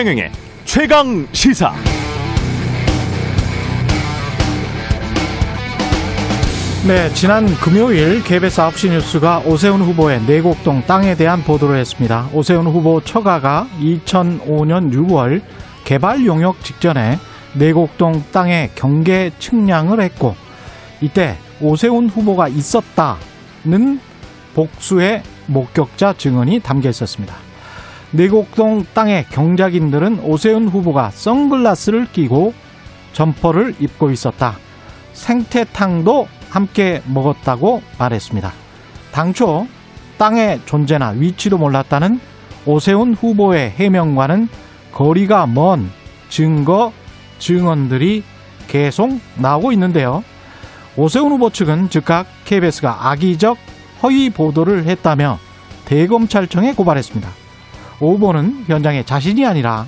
최경영의 최강 시사. 네, 지난 금요일 KBS 9시 뉴스가 오세훈 후보의 내곡동 땅에 대한 보도를 했습니다. 오세훈 후보 처가가 2005년 6월 개발 용역 직전에 내곡동 땅의 경계 측량을 했고 이때 오세훈 후보가 있었다는 복수의 목격자 증언이 담겨 있었습니다. 내곡동 땅의 경작인들은 오세훈 후보가 선글라스를 끼고 점퍼를 입고 있었다. 생태탕도 함께 먹었다고 말했습니다. 당초 땅의 존재나 위치도 몰랐다는 오세훈 후보의 해명과는 거리가 먼 증거, 증언들이 계속 나오고 있는데요. 오세훈 후보 측은 즉각 KBS가 악의적 허위 보도를 했다며 대검찰청에 고발했습니다. 오 후보는 현장에 자신이 아니라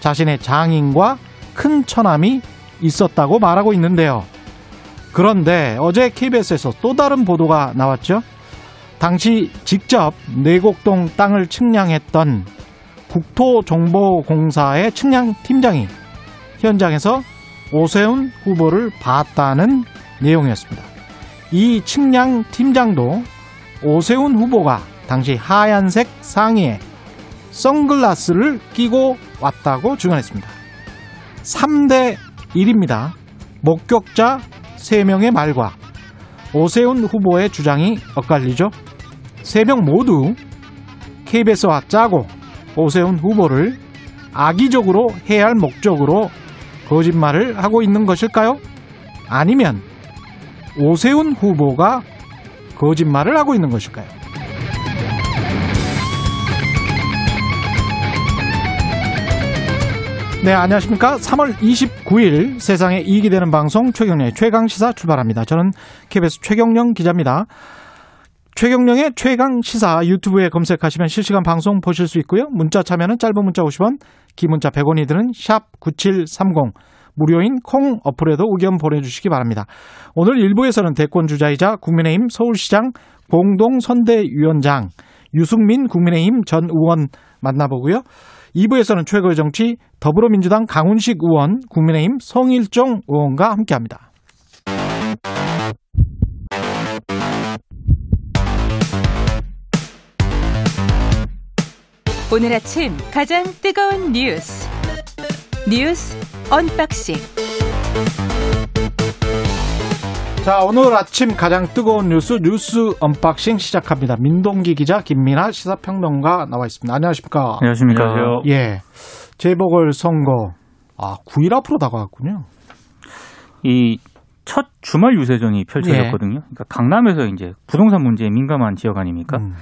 자신의 장인과 큰 처남이 있었다고 말하고 있는데요. 그런데 어제 KBS에서 또 다른 보도가 나왔죠. 당시 직접 내곡동 땅을 측량했던 국토정보공사의 측량 팀장이 현장에서 오세훈 후보를 봤다는 내용이었습니다. 이 측량 팀장도 오세훈 후보가 당시 하얀색 상의에 선글라스를 끼고 왔다고 증언했습니다. 3대 1입니다. 목격자 3명의 말과 오세훈 후보의 주장이 엇갈리죠. 3명 모두 KBS와 짜고 오세훈 후보를 악의적으로 해야 할 목적으로 거짓말을 하고 있는 것일까요? 아니면 오세훈 후보가 거짓말을 하고 있는 것일까요? 네, 안녕하십니까. 3월 29일 세상에 이익이 되는 방송 최경령의 최강시사 출발합니다. 저는 KBS 최경령 기자입니다. 최경령의 최강시사 유튜브에 검색하시면 실시간 방송 보실 수 있고요. 문자 참여는 짧은 문자 50원, 긴 문자 100원이 드는 샵 9730, 무료인 콩 어플에도 의견 보내주시기 바랍니다. 오늘 1부에서는 대권 주자이자 국민의힘 서울시장 공동선대위원장 유승민 국민의힘 전 의원 만나보고요. 2부에서는 최고의 정치 더불어민주당 강훈식 의원, 국민의힘 성일종 의원과 함께합니다. 오늘 아침 가장 뜨거운 뉴스 뉴스 언박싱 자, 오늘 아침 가장 뜨거운 뉴스 뉴스 언박싱 시작합니다. 민동기 기자, 김민아 시사평론가 나와 있습니다. 안녕하십니까? 안녕하십니까? 안녕하세요. 예. 재보궐 선거 아, 9일 앞으로 다가왔군요. 이 첫 주말 유세전이 펼쳐졌거든요. 예. 그러니까 강남에서 이제 부동산 문제에 민감한 지역 아닙니까? 음.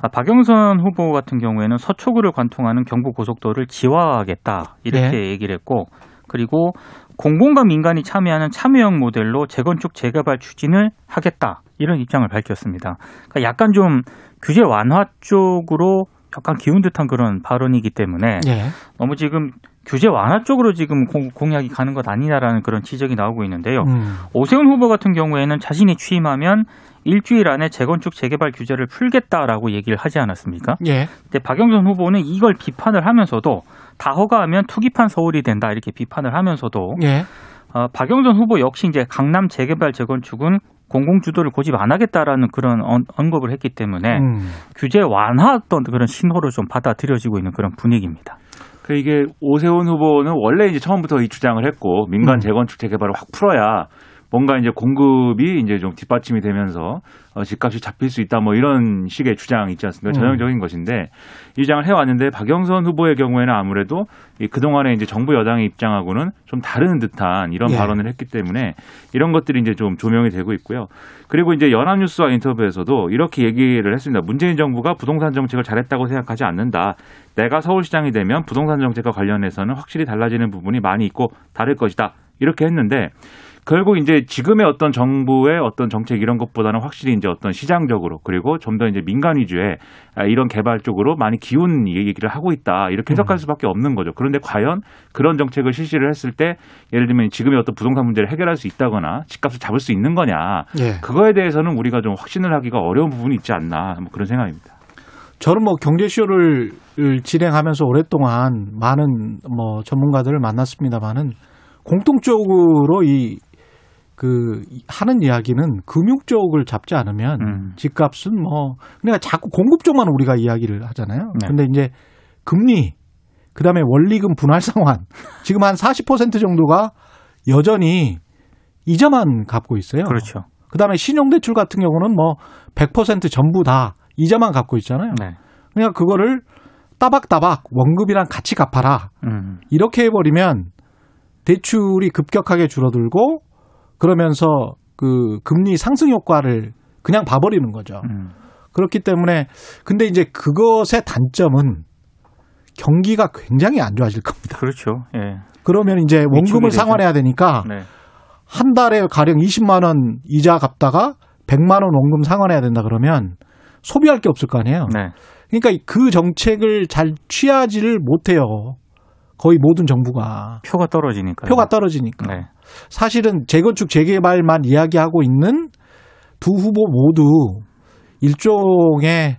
아, 박영선 후보 같은 경우에는 서초구를 관통하는 경부 고속도로를 지화하겠다 이렇게 예. 얘기를 했고 그리고 공공과 민간이 참여하는 참여형 모델로 재건축 재개발 추진을 하겠다 이런 입장을 밝혔습니다. 그러니까 약간 좀 규제 완화 쪽으로 약간 기운 듯한 그런 발언이기 때문에 예. 너무 지금 규제 완화 쪽으로 지금 공약이 가는 것 아니냐라는 그런 지적이 나오고 있는데요. 음. 오세훈 후보 같은 경우에는 자신이 취임하면 일주일 안에 재건축 재개발 규제를 풀겠다라고 얘기를 하지 않았습니까? 예. 근데 박영선 후보는 이걸 비판을 하면서도 다 허가하면 투기판 서울이 된다 이렇게 비판을 하면서도 예. 어, 박영선 후보 역시 이제 강남 재개발 재건축은 공공 주도를 고집 안 하겠다라는 그런 언급을 했기 때문에 음. 규제 완화 어떤 그런 신호를 좀 받아들여지고 있는 그런 분위기입니다. 그 이게 오세훈 후보는 원래 이제 처음부터 이 주장을 했고 민간 음. 재건축 재개발을 확 풀어야 뭔가 이제 공급이 이제 좀 뒷받침이 되면서 어, 집값이 잡힐 수 있다 뭐 이런 식의 주장 있지 않습니까? 음. 전형적인 음. 것인데 이 주장을 해왔는데 박영선 후보의 경우에는 아무래도 이 그동안에 이제 정부 여당의 입장하고는 좀 다른 듯한 이런 예. 발언을 했기 때문에 이런 것들이 이제 좀 조명이 되고 있고요. 그리고 이제 연합뉴스와 인터뷰에서도 이렇게 얘기를 했습니다. 문재인 정부가 부동산 정책을 잘했다고 생각하지 않는다. 내가 서울시장이 되면 부동산 정책과 관련해서는 확실히 달라지는 부분이 많이 있고 다를 것이다. 이렇게 했는데 결국 이제 지금의 어떤 정부의 어떤 정책 이런 것보다는 확실히 이제 어떤 시장적으로 그리고 좀 더 이제 민간 위주의 아, 이런 개발 쪽으로 많이 기운 얘기를 하고 있다 이렇게 해석할 음. 수밖에 없는 거죠. 그런데 과연 그런 정책을 실시를 했을 때 예를 들면 지금의 어떤 부동산 문제를 해결할 수 있다거나 집값을 잡을 수 있는 거냐 예. 그거에 대해서는 우리가 좀 확신을 하기가 어려운 부분이 있지 않나 뭐 그런 생각입니다. 저는 뭐 경제쇼를 진행하면서 오랫동안 많은 뭐 전문가들을 만났습니다만은 공통적으로 이 그 하는 이야기는 금융 쪽을 잡지 않으면 음. 집값은 뭐 그러니까 자꾸 공급 쪽만 우리가 이야기를 하잖아요. 네. 근데 이제 금리 그다음에 원리금 분할 상환 지금 한 40% 정도가 여전히 이자만 갚고 있어요. 그렇죠. 그다음에 신용대출 같은 경우는 뭐 100% 전부 다 이자만 갚고 있잖아요. 네. 그러니까 그거를 따박따박 원금이랑 같이 갚아라. 음. 이렇게 해버리면 대출이 급격하게 줄어들고 그러면서 그 금리 상승 효과를 그냥 봐버리는 거죠. 음. 그렇기 때문에 근데 이제 그것의 단점은 경기가 굉장히 안 좋아질 겁니다. 그렇죠. 예. 그러면 이제 원금을. 상환해야 되니까 네. 한 달에 가령 20만 원 이자 갚다가 100만 원 원금 상환해야 된다 그러면 소비할 게 없을 거 아니에요. 네. 그러니까 그 정책을 잘 취하지를 못해요. 거의 모든 정부가 표가 떨어지니까. 표가 떨어지니까. 네. 사실은 재건축 재개발만 이야기하고 있는 두 후보 모두 일종의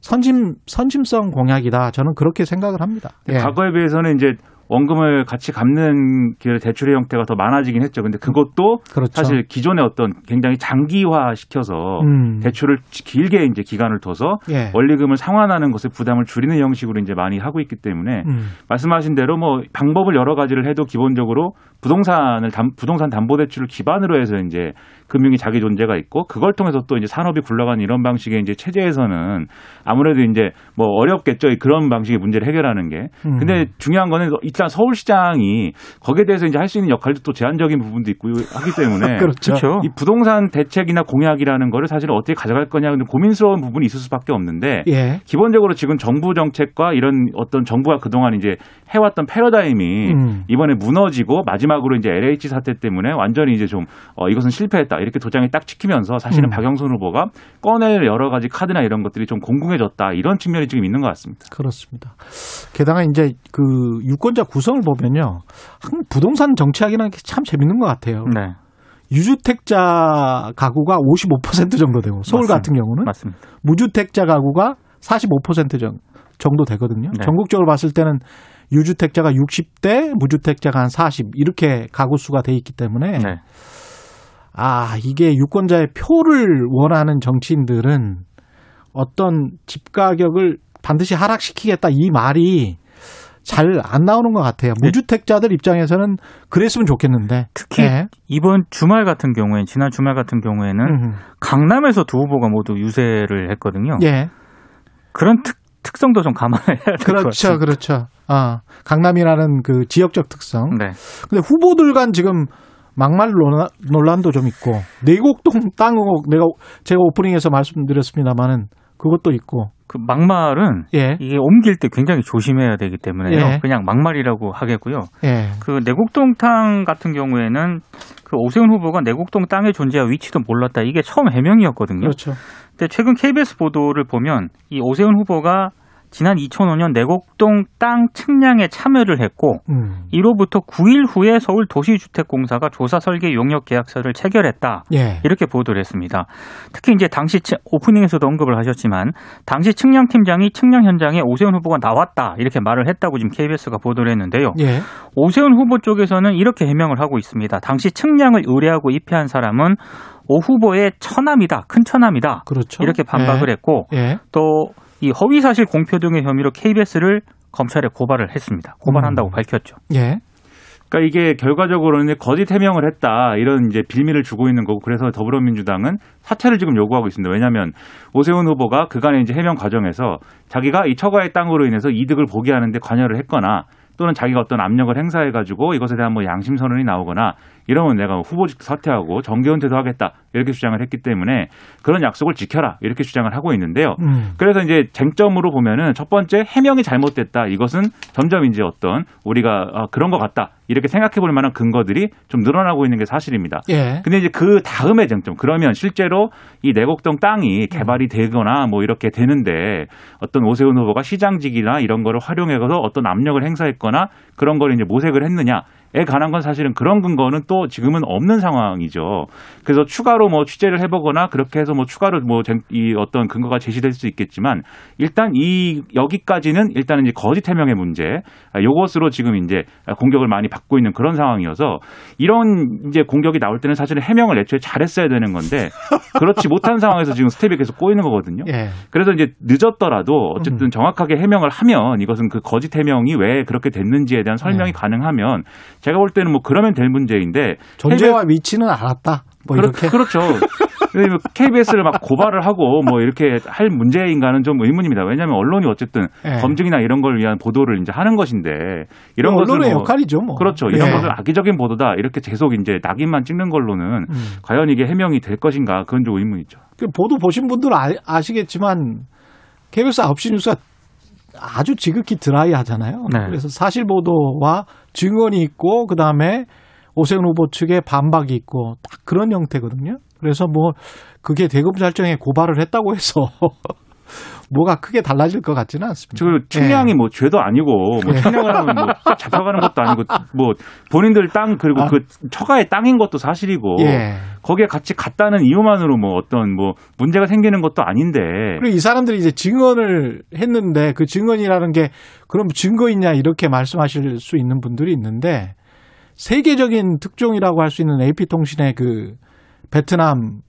선심 선심성 공약이다. 저는 그렇게 생각을 합니다. 예. 과거에 비해서는 이제 원금을 같이 갚는 그 대출의 형태가 더 많아지긴 했죠. 근데 그것도 그렇죠. 사실 기존의 어떤 굉장히 장기화 시켜서 음. 대출을 길게 이제 기간을 둬서 예. 원리금을 상환하는 것에 부담을 줄이는 형식으로 이제 많이 하고 있기 때문에 음. 말씀하신 대로 뭐 방법을 여러 가지를 해도 기본적으로 부동산을 담, 부동산 담보 대출을 기반으로 해서 이제 금융이 자기 존재가 있고 그걸 통해서 또 이제 산업이 굴러가는 이런 방식의 이제 체제에서는 아무래도 이제 뭐 어렵겠죠. 그런 방식의 문제를 해결하는 게. 음. 근데 중요한 거는 일단 서울시장이 거기에 대해서 이제 할 수 있는 역할도 또 제한적인 부분도 있고 하기 때문에 그렇죠. 그렇죠. 이 부동산 대책이나 공약이라는 거를 사실 어떻게 가져갈 거냐 근데 고민스러운 부분이 있을 수밖에 없는데 예. 기본적으로 지금 정부 정책과 이런 어떤 정부가 그동안 이제 해왔던 패러다임이 음. 이번에 무너지고 마지막으로 이제 LH 사태 때문에 완전히 이제 좀 어, 이것은 실패했다 이렇게 도장이 딱 찍히면서 사실은 음. 박영선 후보가 꺼낼 여러 가지 카드나 이런 것들이 좀 공공해졌다 이런 측면이 지금 있는 것 같습니다. 그렇습니다. 게다가 이제 그 유권자 구성을 보면요. 한 부동산 정치하기는 참 재밌는 것 같아요. 네. 유주택자 가구가 55% 정도 되고 서울 맞습니다. 같은 경우는 맞습니다. 무주택자 가구가 45% 정- 정도 되거든요. 네. 전국적으로 봤을 때는 유주택자가 60대, 무주택자가 한 40 이렇게 가구 수가 돼 있기 때문에 네. 아 이게 유권자의 표를 원하는 정치인들은 어떤 집 가격을 반드시 하락시키겠다 이 말이 잘 안 나오는 것 같아요. 네. 무주택자들 입장에서는 그랬으면 좋겠는데 특히 네. 이번 주말 같은 경우에 지난 주말 같은 경우에는 음. 강남에서 두 후보가 모두 유세를 했거든요. 예, 그런 특, 특성도 좀 감안해야 될것 그렇죠, 같습니다. 그렇죠. 아 강남이라는 그 지역적 특성. 네. 근데 후보들 간 지금 막말 논란- 논란도 좀 있고 내곡동 땅 의혹 내가 제가 오프닝에서 말씀드렸습니다만은 그것도 있고 그 막말은 예, 이게 옮길 때 굉장히 조심해야 되기 때문에요. 예. 그냥 막말이라고 하겠고요. 예, 그 내곡동 땅 같은 경우에는 그 오세훈 후보가 내곡동 땅의 존재와 위치도 몰랐다. 이게 처음 해명이었거든요. 그렇죠. 근데 최근 KBS 보도를 보면 이 오세훈 후보가 지난 2005년 내곡동 땅 측량에 참여를 했고 음. 이로부터 9일 후에 서울 도시주택공사가 조사 설계 용역 계약서를 체결했다. 예, 이렇게 보도를 했습니다. 특히 이제 당시 치- 오프닝에서도 언급을 하셨지만 당시 측량 팀장이 측량 현장에 오세훈 후보가 나왔다 이렇게 말을 했다고 지금 KBS가 보도를 했는데요. 예, 오세훈 후보 쪽에서는 이렇게 해명을 하고 있습니다. 당시 측량을 의뢰하고 입회한 사람은 오 후보의 처남이다, 큰 처남이다 그렇죠. 이렇게 반박을 했고 예, 또 이 허위 사실 공표 등의 혐의로 KBS를 검찰에 고발을 했습니다. 고발한다고 음. 밝혔죠. 예, 그러니까 이게 결과적으로는 거짓 해명을 했다 이런 이제 빌미를 주고 있는 거고 그래서 더불어민주당은 사퇴를 지금 요구하고 있습니다. 왜냐하면 오세훈 후보가 그간의 이제 해명 과정에서 자기가 이 처가의 땅으로 인해서 이득을 보게 하는데 관여를 했거나 또는 자기가 어떤 압력을 행사해가지고 이것에 대한 뭐 양심 선언이 나오거나 이러면 내가 후보직 사퇴하고 정계 은퇴도 하겠다 이렇게 주장을 했기 때문에 그런 약속을 지켜라 이렇게 주장을 하고 있는데요. 음, 그래서 이제 쟁점으로 보면은 첫 번째 해명이 잘못됐다. 이것은 점점 이제 어떤 우리가 어, 그런 것 같다. 이렇게 생각해 볼 만한 근거들이 좀 늘어나고 있는 게 사실입니다. 예, 근데 이제 그 다음에 쟁점 그러면 실제로 이 내곡동 땅이 개발이 되거나 뭐 이렇게 되는데 어떤 오세훈 후보가 시장직이나 이런 거를 활용해서 어떤 압력을 행사했거나 그런 걸 이제 모색을 했느냐 에 관한 건 사실은 그런 근거는 또 지금은 없는 상황이죠. 그래서 추가로 뭐 취재를 해보거나 그렇게 해서 뭐 추가로 뭐 이 어떤 근거가 제시될 수 있겠지만 일단 이 여기까지는 일단은 이제 거짓 해명의 문제 요것으로 지금 이제 공격을 많이 받고 있는 그런 상황이어서 이런 이제 공격이 나올 때는 사실은 해명을 애초에 잘했어야 되는 건데 그렇지 못한 상황에서 지금 스텝이 계속 꼬이는 거거든요. 예. 그래서 이제 늦었더라도 어쨌든 음. 정확하게 해명을 하면 이것은 그 거짓 해명이 왜 그렇게 됐는지에 대한 설명이 네. 가능하면 제가 볼 때는 뭐 그러면 될 문제인데 존재와 위치는 알았다. 뭐 그렇, 이렇게. 그렇죠. KBS를 막 고발을 하고 뭐 이렇게 할 문제인가는 좀 의문입니다. 왜냐하면 언론이 어쨌든 예. 검증이나 이런 걸 위한 보도를 이제 하는 것인데 이런 것을 언론의 뭐 역할이죠. 뭐. 그렇죠. 이런 예. 것을 악의적인 보도다 이렇게 계속 이제 낙인만 찍는 걸로는 음. 과연 이게 해명이 될 것인가 그건 좀 의문이죠. 그 보도 보신 분들은 아, 아시겠지만 KBS 9시 뉴스가 아주 지극히 드라이하잖아요. 네. 그래서 사실 보도와 증언이 있고 그다음에 오세훈 후보 측의 반박이 있고 딱 그런 형태거든요. 그래서 뭐 그게 대검찰청에 고발을 했다고 해서 뭐가 크게 달라질 것 같지는 않습니다. 그 측량이 뭐 죄도 아니고 뭐 예. 측량을 하면 뭐 잡혀가는 것도 아니고 뭐 본인들 땅 그리고 아. 그 처가의 땅인 것도 사실이고 예. 거기에 같이 갔다는 이유만으로 뭐 어떤 뭐 문제가 생기는 것도 아닌데 그리고 이 사람들이 이제 증언을 했는데 그 증언이라는 게 그럼 증거 있냐 이렇게 말씀하실 수 있는 분들이 있는데 세계적인 특종이라고 할 수 있는 AP통신의 그 베트남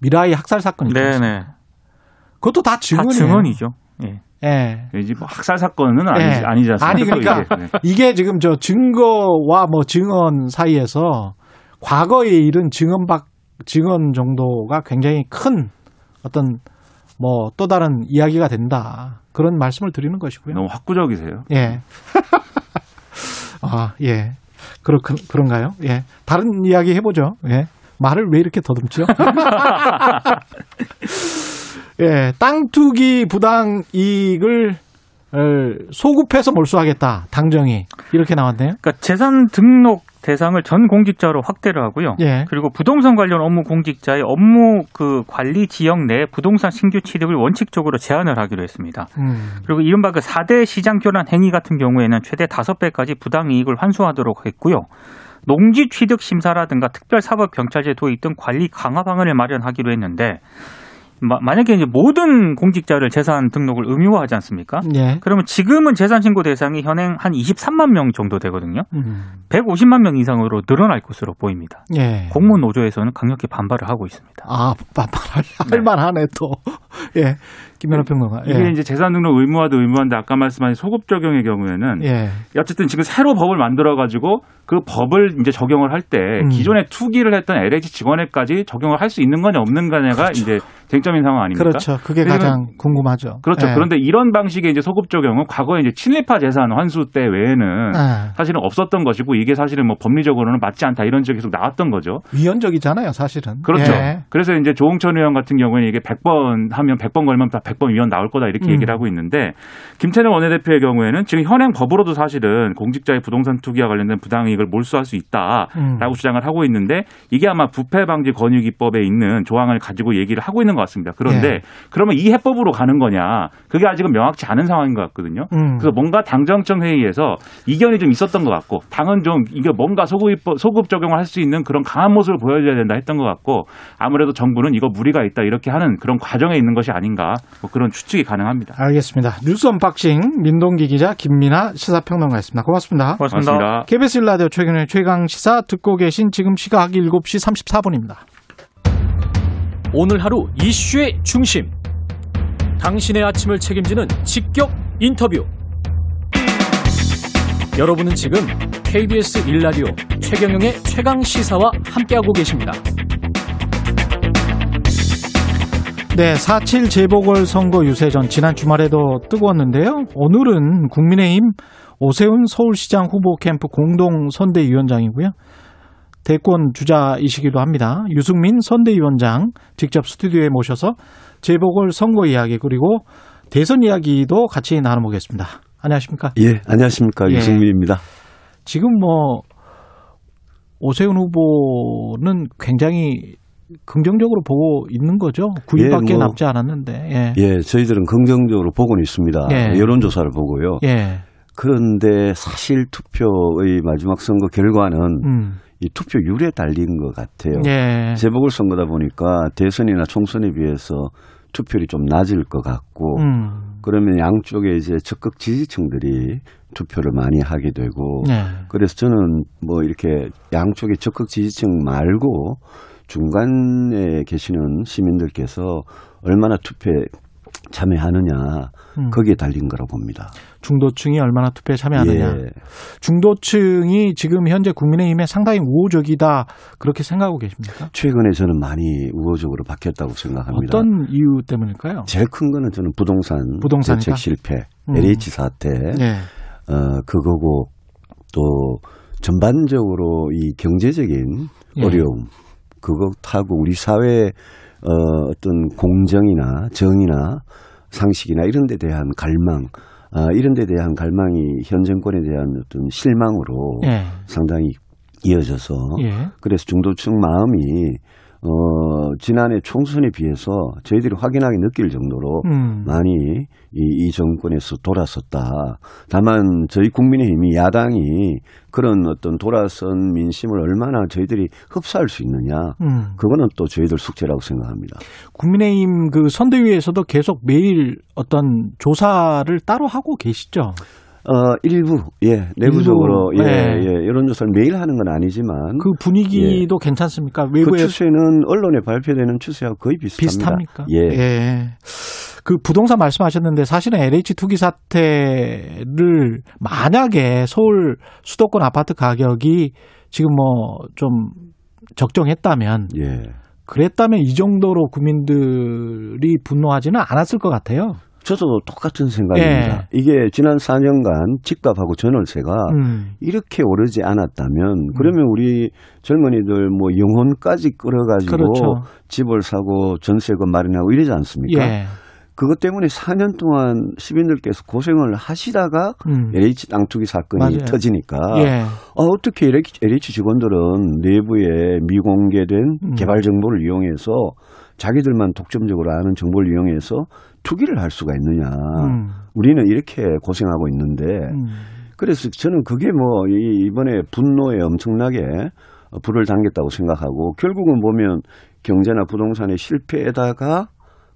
미라이 학살 사건 있죠. 네네. 그것도 다다 증언이에요. 증언이죠. 예. 예. 이제 뭐 학살 사건은 아니, 예. 아니지 않습니까? 아니 그러니까 이게. 네. 이게 지금 저 증거와 뭐 증언 사이에서 과거에 이른 증언박 증언 정도가 굉장히 큰 어떤 뭐 또 다른 이야기가 된다 그런 말씀을 드리는 것이고요. 너무 확구적이세요. 예. 아 예. 그렇 그런가요? 예. 다른 이야기 해보죠. 예. 말을 왜 이렇게 더듬죠? 예, 땅 투기 부당 이익을 어, 소급해서 몰수하겠다. 당정이 이렇게 나왔네요. 그러니까 재산 등록 대상을 전 공직자로 확대를 하고요. 예. 그리고 부동산 관련 업무 공직자의 업무 그 관리 지역 내 부동산 신규 취득을 원칙적으로 제한을 하기로 했습니다. 음. 그리고 이른바 그 4대 시장 교란 행위 같은 경우에는 최대 5배까지 부당 이익을 환수하도록 했고요. 농지 취득 심사라든가 특별 사법 경찰제 도입 등 관리 강화 방안을 마련하기로 했는데 마- 만약에 이제 모든 공직자를 재산 등록을 의무화하지 않습니까? 예. 그러면 지금은 재산 신고 대상이 현행 한 23만 명 정도 되거든요. 음. 150만 명 이상으로 늘어날 것으로 보입니다. 예. 공무원 노조에서는 강력히 반발을 하고 있습니다. 아, 반발할 할만하네 또. 예. 김연아 평론가. 이게 예. 이제 재산 등록 의무화도 의무화인데 아까 말씀하신 소급 적용의 경우에는 예. 어쨌든 지금 새로 법을 만들어 가지고 그 법을 이제 적용을 할때 음. 기존에 투기를 했던 LH 직원에까지 적용을 할 수 있는 거냐 없는 거냐가 이제 쟁점인 상황 아닙니까? 그렇죠. 그게 가장 궁금하죠. 그렇죠. 예. 그런데 이런 방식의 이제 소급 적용은 과거에 이제 친일파 재산 환수 때 외에는 예. 사실은 없었던 것이고 이게 사실은 뭐 법리적으로는 맞지 않다 이런 적이 계속 나왔던 거죠. 위헌적이잖아요, 사실은. 그렇죠. 예. 그래서 이제 조홍천 의원 같은 경우에는 이게 100번 하면 100번 걸면 다 100번 위헌 나올 거다 이렇게 음. 얘기를 하고 있는데 김태년 원내대표의 경우에는 지금 현행 법으로도 사실은 공직자의 부동산 투기와 관련된 부당이익을 몰수할 수 있다라고 음. 주장을 하고 있는데 이게 아마 부패 방지 권유 기법에 있는 조항을 가지고 얘기를 하고 있는 것 같습니다. 그런데 예. 그러면 이 해법으로 가는 거냐? 그게 아직은 명확치 않은 상황인 것 같거든요. 음. 그래서 뭔가 당정청 회의에서 이견이 좀 있었던 것 같고 당은 좀 이게 뭔가 소급 소급 적용을 할 수 있는 그런 강한 모습을 보여줘야 된다 했던 것 같고 아무래도 정부는 이거 무리가 있다 이렇게 하는 그런 과정에 있는 것이 아닌가 뭐 그런 추측이 가능합니다. 알겠습니다. 뉴스 언박싱 민동기 기자 김민하 시사평론가였습니다. 고맙습니다. 고맙습니다. 고맙습니다. KBS 일라디오 최근의 최강 시사 듣고 계신 지금 시각 7시 34분입니다. 오늘 하루 이슈의 중심. 당신의 아침을 책임지는 직격 인터뷰. 여러분은 지금 KBS 일라디오 최경영의 최강 시사와 함께하고 계십니다. 네, 4.7 재보궐선거 유세전 지난 주말에도 뜨거웠는데요. 오늘은 국민의힘 오세훈 서울시장 후보 캠프 공동 선대위원장이고요. 대권 주자이시기도 합니다. 유승민 선대위원장 직접 스튜디오에 모셔서 재보궐 선거 이야기 그리고 대선 이야기도 같이 나눠보겠습니다. 안녕하십니까? 예, 안녕하십니까. 예. 유승민입니다. 지금 뭐 오세훈 후보는 굉장히 긍정적으로 보고 있는 거죠. 9일밖에 예, 뭐. 남지 않았는데. 예. 예, 저희들은 긍정적으로 보고는 있습니다. 예. 여론조사를 보고요. 예. 그런데 사실 투표의 마지막 선거 결과는 음. 이 투표율에 달린 것 같아요. 예. 재보궐 선거다 보니까 대선이나 총선에 비해서 투표율이 좀 낮을 것 같고 음. 그러면 양쪽에 이제 적극 지지층들이 투표를 많이 하게 되고 네. 그래서 저는 뭐 이렇게 양쪽의 적극 지지층 말고 중간에 계시는 시민들께서 얼마나 투표에 참여하느냐 음. 거기에 달린 거라고 봅니다. 중도층이 얼마나 투표에 참여하느냐. 예. 중도층이 지금 현재 국민의힘에 상당히 우호적이다 그렇게 생각하고 계십니까? 최근에 저는 많이 우호적으로 바뀌었다고 생각합니다. 어떤 이유 때문일까요? 제일 큰 거는 저는 부동산 부동산이다? 대책 실패, 음. LH 사태, 네. 어 그거고 또 전반적으로 이 경제적인 예. 어려움 그것하고 우리 사회 어 어떤 공정이나 정의나 상식이나 이런 데 대한 갈망 아 이런 데 대한 갈망이 현 정권에 대한 어떤 실망으로 예. 상당히 이어져서 예. 그래서 중도층 마음이 어 지난해 총선에 비해서 저희들이 확인하게 느낄 정도로 음. 많이 이, 이 정권에서 돌아섰다. 다만 저희 국민의힘이 야당이 그런 어떤 돌아선 민심을 얼마나 저희들이 흡수할 수 있느냐. 음. 그거는 또 저희들 숙제라고 생각합니다. 국민의힘 그 선대위에서도 계속 매일 어떤 조사를 따로 하고 계시죠? 어 일부 예 내부적으로 일부, 예, 네. 예 여론조사를 매일 하는 건 아니지만 그 분위기도 괜찮습니까? 그 외부에 추세는 언론에 발표되는 추세하고 거의 비슷합니다. 비슷합니까? 예. 그 부동산 말씀하셨는데 사실은 LH 투기 사태를 만약에 서울 수도권 아파트 가격이 지금 뭐 좀 적정했다면 예. 그랬다면 이 정도로 국민들이 분노하지는 않았을 것 같아요. 저도 똑같은 생각입니다. 이게 지난 4년간 집값하고 전월세가 음. 이렇게 오르지 않았다면 그러면 우리 젊은이들 뭐 영혼까지 끌어가지고 그렇죠. 집을 사고 전세금 마련하고 이러지 않습니까? 예. 그것 때문에 4년 동안 시민들께서 고생을 하시다가 음. LH 땅 투기 사건이 맞아요. 터지니까 예. 어, 어떻게 LH, LH 직원들은 내부에 미공개된 음. 개발 정보를 이용해서 자기들만 독점적으로 아는 정보를 이용해서 투기를 할 수가 있느냐. 음. 우리는 이렇게 고생하고 있는데 음. 그래서 저는 그게 뭐 이- 이번에 분노에 엄청나게 어, 불을 당겼다고 생각하고 결국은 보면 경제나 부동산의 실패에다가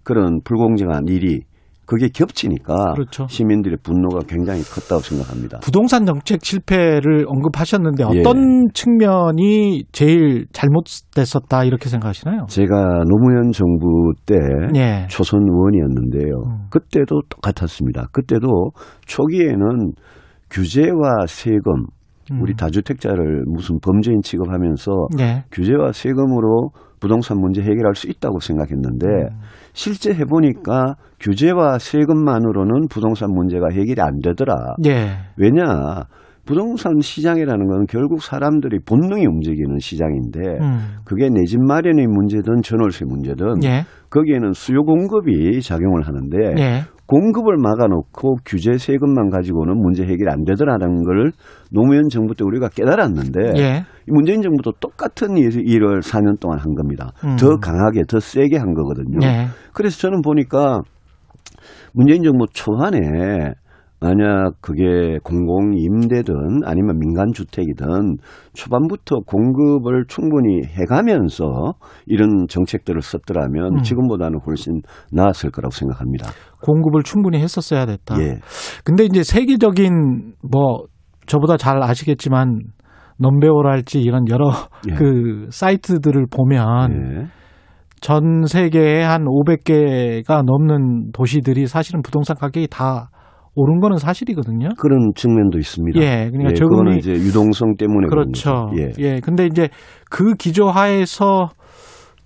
그런 불공정한 일이 그게 겹치니까 그렇죠. 시민들의 분노가 굉장히 컸다고 생각합니다. 부동산 정책 실패를 언급하셨는데 예. 어떤 측면이 제일 잘못됐었다 이렇게 생각하시나요? 제가 노무현 정부 때 예. 초선 의원이었는데요. 음. 그때도 똑같았습니다. 그때도 초기에는 규제와 세금, 우리 음. 다주택자를 무슨 범죄인 취급하면서 예. 규제와 세금으로 부동산 문제 해결할 수 있다고 생각했는데 음. 실제 해보니까 규제와 세금만으로는 부동산 문제가 해결이 안 되더라. 예. 왜냐? 부동산 시장이라는 건 결국 사람들이 본능이 움직이는 시장인데 음. 그게 내 집 마련의 문제든 전월세 문제든 예. 거기에는 수요 공급이 작용을 하는데 예. 공급을 막아놓고 규제 세금만 가지고는 문제 해결이 안 되더라는 걸 노무현 정부 때 우리가 깨달았는데 예. 이 문재인 정부도 똑같은 일- 일을 4년 동안 한 겁니다. 음. 더 강하게 더 세게 한 거거든요. 예. 그래서 저는 보니까 문재인 정부 초반에 만약 그게 공공 임대든 아니면 민간 주택이든 초반부터 공급을 충분히 해가면서 이런 정책들을 썼더라면 음. 지금보다는 훨씬 나았을 거라고 생각합니다. 공급을 충분히 했었어야 됐다. 예. 근데 이제 세계적인 뭐 저보다 잘 아시겠지만 넘베오랄지 이런 여러 예. 그 사이트들을 보면 예. 전 세계에 한 500개가 넘는 도시들이 사실은 부동산 가격이 다 오른 거는 사실이거든요. 그런 측면도 있습니다. 예, 그러니까 예, 저금리- 그거는 이제 유동성 때문에 그렇죠. 예. 예. 근데 이제 그 기조하에서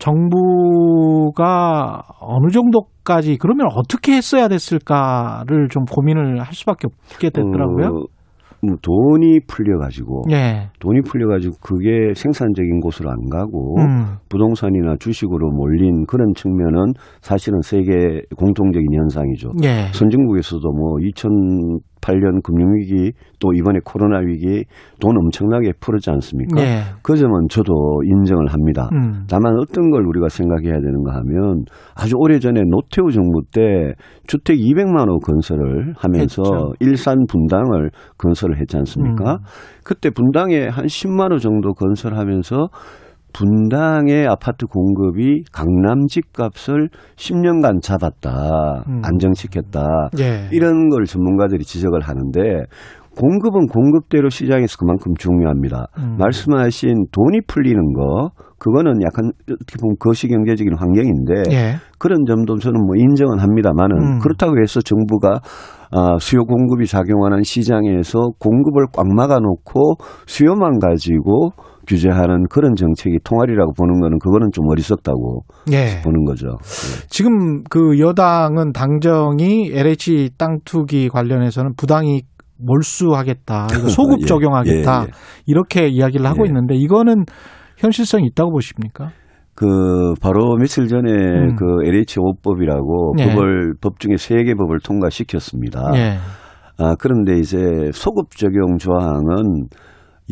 정부가 어느 정도까지 그러면 어떻게 했어야 됐을까를 좀 고민을 할 수밖에 없게 됐더라고요. 어, 뭐 돈이 풀려가지고 예. 돈이 풀려가지고 그게 생산적인 곳으로 안 가고 음. 부동산이나 주식으로 몰린 그런 측면은 사실은 세계 공통적인 현상이죠. 예. 선진국에서도 뭐 2008년 금융위기 또 이번에 코로나 위기 돈 엄청나게 풀었지 않습니까? 예. 그 점은 저도 인정을 합니다. 음. 다만 어떤 걸 우리가 생각해야 되는가 하면 아주 오래전에 노태우 정부 때 주택 200만 호 건설을 하면서 했죠. 일산 분당을 건설을 했지 않습니까? 음. 그때 분당에 한 10만 호 정도 건설하면서 분당의 아파트 공급이 강남 집값을 10년간 잡았다. 음. 안정시켰다. 예. 이런 걸 전문가들이 지적을 하는데 공급은 공급대로 시장에서 그만큼 중요합니다. 음. 말씀하신 돈이 풀리는 거 그거는 약간 어떻게 보면 거시경제적인 환경인데 예. 그런 점도 저는 뭐 인정은 합니다만은 음. 그렇다고 해서 정부가 아, 수요 공급이 작용하는 시장에서 공급을 꽉 막아놓고 수요만 가지고 규제하는 그런 정책이 통할이라고 보는 거는 그거는 좀 어리석다고 예. 보는 거죠. 예. 지금 그 여당은 당정이 LH 땅 투기 관련해서는 부당이 몰수하겠다. 소급 예, 적용하겠다. 예, 예. 이렇게 이야기를 하고 예. 있는데 이거는 현실성이 있다고 보십니까? 그 바로 며칠 전에 음. 그 LH 5법이라고 예. 법을 법 중에 세 개 법을 통과시켰습니다. 예. 아 그런데 이제 소급 적용 조항은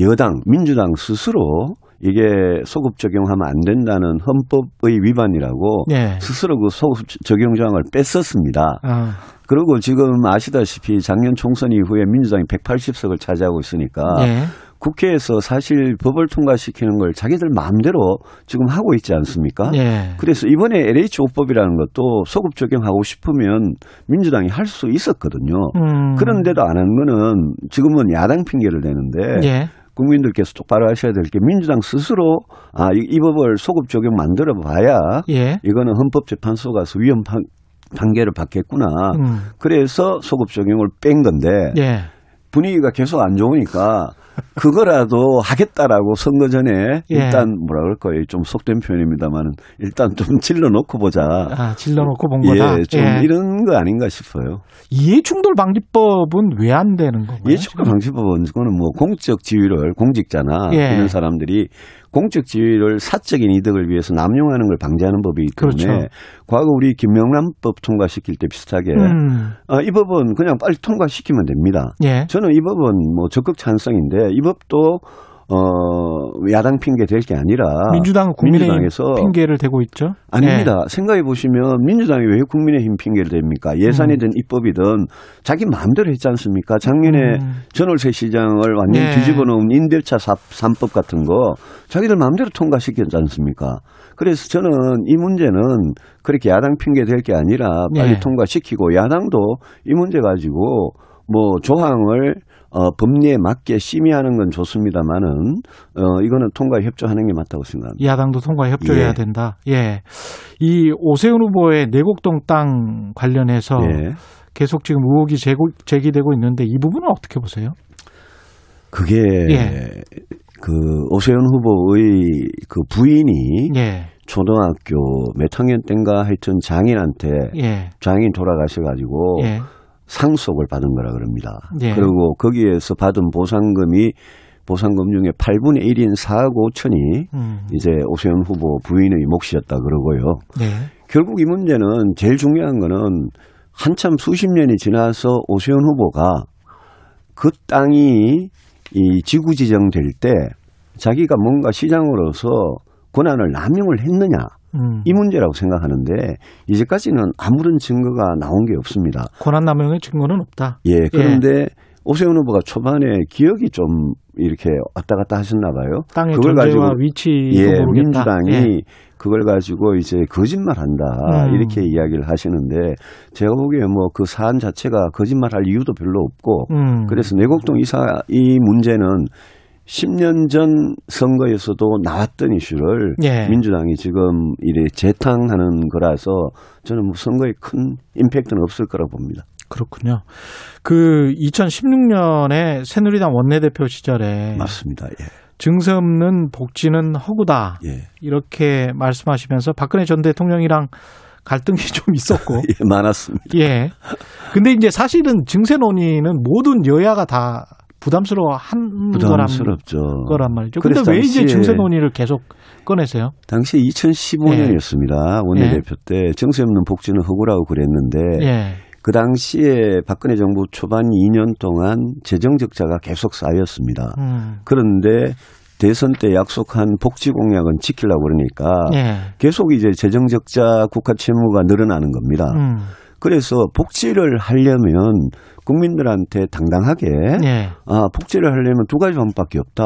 여당 민주당 스스로 이게 소급 적용하면 안 된다는 헌법의 위반이라고 예. 스스로 그 소급 적용 조항을 뺐었습니다. 아, 그리고 지금 아시다시피 작년 총선 이후에 민주당이 180석을 차지하고 있으니까 예. 국회에서 사실 법을 통과시키는 걸 자기들 마음대로 지금 하고 있지 않습니까? 예. 그래서 이번에 LH5법이라는 것도 소급 적용하고 싶으면 민주당이 할 수 있었거든요. 음. 그런데도 안 한 거는 지금은 야당 핑계를 대는데 예. 국민들께서 똑바로 하셔야 될 게 민주당 스스로 아, 이, 이 법을 소급 적용 만들어 봐야 예. 이거는 헌법재판소 가서 위헌 판, 판결을 받겠구나. 음. 그래서 소급 적용을 뺀 건데 예. 분위기가 계속 안 좋으니까 그거라도 하겠다라고 선거 전에 예. 일단 뭐라 그럴까요? 좀 속된 표현입니다만은 일단 좀 질러 놓고 보자. 아, 질러놓고 본 거다. 예, 좀 예. 이런 거 아닌가 싶어요. 이해충돌 방지법은 왜 안 되는 건가요? 예측과 방지법은 그거는 뭐 공적 지위를 공직자나 예. 이런 사람들이 공적 지위를 사적인 이득을 위해서 남용하는 걸 방지하는 법이기 때문에 그렇죠. 과거 우리 김명란법 통과시킬 때 비슷하게 음. 아, 이 법은 그냥 빨리 통과시키면 됩니다. 예. 저는 이 법은 뭐 적극 찬성인데 이 법도 어 야당 핑계 될 게 아니라 민주당은 국민의힘 민주당에서 핑계를 대고 있죠. 아닙니다. 생각해 보시면 민주당이 왜 국민의힘 핑계를 댑니까? 예산이든 입법이든 자기 마음대로 했지 않습니까? 작년에 음. 전월세 시장을 완전 예. 뒤집어 놓은 임대차 3법 같은 거 자기들 마음대로 통과시켰지 않습니까? 그래서 저는 이 문제는 그렇게 야당 핑계 될 게 아니라 빨리 예. 통과시키고 야당도 이 문제 가지고 뭐 조항을 어, 법리에 맞게 심의하는 건 좋습니다만은 어, 이거는 통과 협조하는 게 맞다고 생각합니다. 야당도 통과 협조해야 예. 된다. 예. 이 오세훈 후보의 내곡동 땅 관련해서 예. 계속 지금 의혹이 제고, 제기되고 있는데 이 부분은 어떻게 보세요? 그게 예. 그 오세훈 후보의 그 부인이 예. 초등학교 몇 학년 땐가 하여튼 장인한테 예. 장인 돌아가셔가지고 예. 상속을 받은 거라 그럽니다. 예. 그리고 거기에서 받은 보상금이 보상금 중에 8분의 1인 4억 5천이 음. 이제 오세훈 후보 부인의 몫이었다 그러고요. 네. 결국 이 문제는 제일 중요한 거는 한참 수십 년이 지나서 오세훈 후보가 그 땅이 이 지구 지정될 때 자기가 뭔가 시장으로서 권한을 남용을 했느냐 음. 이 문제라고 생각하는데 이제까지는 아무런 증거가 나온 게 없습니다. 권한남용의 증거는 없다. 예, 그런데 오세훈 후보가 초반에 기억이 좀 이렇게 왔다 갔다 하셨나 봐요. 땅의 그걸 가지고 위치도 예, 모르겠다. 민주당이 예. 그걸 가지고 이제 거짓말한다 음. 이렇게 이야기를 하시는데 제가 보기에 뭐 그 사안 자체가 거짓말할 이유도 별로 없고 음. 그래서 내곡동 이사 이 문제는 10년 전 선거에서도 나왔던 이슈를 예. 민주당이 지금 이래 재탕하는 거라서 저는 뭐 선거에 큰 임팩트는 없을 거라고 봅니다. 그렇군요. 그 2016년에 새누리당 원내대표 시절에 맞습니다. 예. 증세 없는 복지는 허구다. 예. 이렇게 말씀하시면서 박근혜 전 대통령이랑 갈등이 좀 있었고. 예, 많았습니다. 예. 근데 이제 사실은 증세 논의는 모든 여야가 다 부담스러워 한 부담스럽죠. 거란 말이죠. 그래서 왜 이제 증세 논의를 계속 꺼내세요? 당시 2015년이었습니다. 원내대표 때 정세 없는 복지는 허구라고 그랬는데 예. 그 당시에 박근혜 정부 초반 2년 동안 재정 적자가 계속 쌓였습니다. 음. 그런데 대선 때 약속한 복지 공약은 지키려고 그러니까 예. 계속 이제 재정 적자 국가 채무가 늘어나는 겁니다. 음. 그래서 복지를 하려면 국민들한테 당당하게 예. 아, 복지를 하려면 두 가지 방법밖에 없다.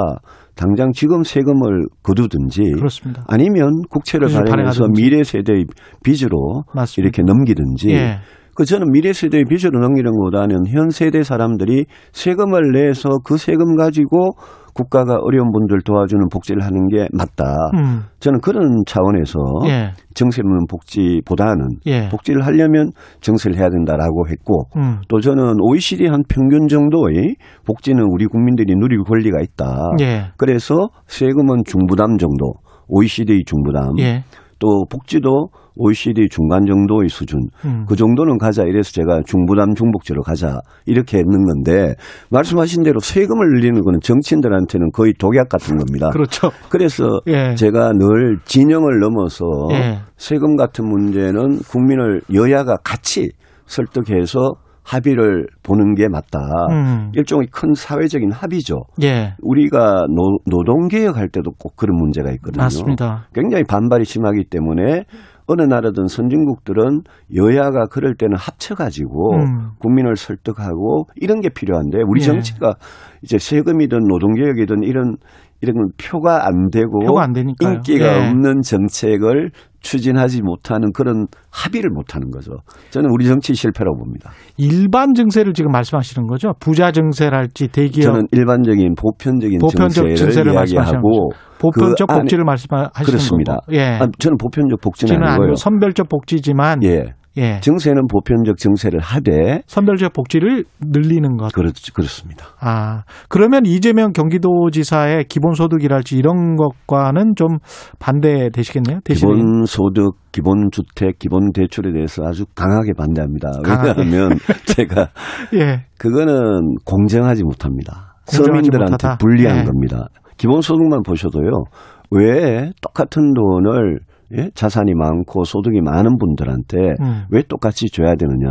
당장 지금 세금을 거두든지 그렇습니다. 아니면 국채를 발행해서. 미래 세대의 빚으로 맞습니다. 이렇게 넘기든지 예. 그 저는 미래 세대의 빚으로 넘기는 것보다는 현 세대 사람들이 세금을 내서 그 세금 가지고 국가가 어려운 분들 도와주는 복지를 하는 게 맞다. 음. 저는 그런 차원에서 예. 정세는 복지보다는 예. 복지를 하려면 정세를 해야 된다라고 했고 음. 또 저는 OECD 한 평균 정도의 복지는 우리 국민들이 누릴 권리가 있다. 예. 그래서 세금은 중부담 정도, OECD의 중부담, 예. 또 복지도 OECD 중간 정도의 수준, 음. 그 정도는 가자 이래서 제가 중부담 중복지로 가자 이렇게 했는 건데 말씀하신 대로 세금을 늘리는 거는 정치인들한테는 거의 독약 같은 겁니다. 그렇죠. 그래서 예. 제가 늘 진영을 넘어서 예. 세금 같은 문제는 국민을 여야가 같이 설득해서 합의를 보는 게 맞다. 음. 일종의 큰 사회적인 합의죠. 예. 우리가 노, 노동개혁 할 때도 꼭 그런 문제가 있거든요. 맞습니다. 굉장히 반발이 심하기 때문에 어느 나라든 선진국들은 여야가 그럴 때는 합쳐가지고 음. 국민을 설득하고 이런 게 필요한데 우리 예. 정치가 이제 세금이든 노동개혁이든 이런 이런 건 표가 안 되고 표가 안. 인기가 예. 없는 정책을 추진하지 못하는 그런 합의를 못하는 거죠. 저는 우리 정치 실패라고 봅니다. 일반 증세를 지금 말씀하시는 거죠? 부자 증세랄지 대기업 저는 일반적인 보편적인 보편적 증세를 이야기하고 보편적 그 복지를 말씀하시는 그렇습니다. 거고. 예. 아, 저는 보편적 복지는 아니고요. 아니고 선별적 복지지만 예. 예. 정세는 보편적 정세를 하되 선별적 복지를 늘리는 것. 그렇, 그렇습니다. 아, 그러면 이재명 경기도지사의 기본소득이랄지 이런 것과는 좀 반대되시겠네요? 대신에. 기본소득, 기본주택, 기본대출에 대해서 아주 강하게 반대합니다. 강하게. 왜냐하면 제가 예. 그거는 공정하지 못합니다. 공정하지 서민들한테 못하다? 불리한 네. 겁니다. 기본소득만 보셔도요. 왜 똑같은 돈을 예? 자산이 많고 소득이 많은 분들한테 음. 왜 똑같이 줘야 되느냐.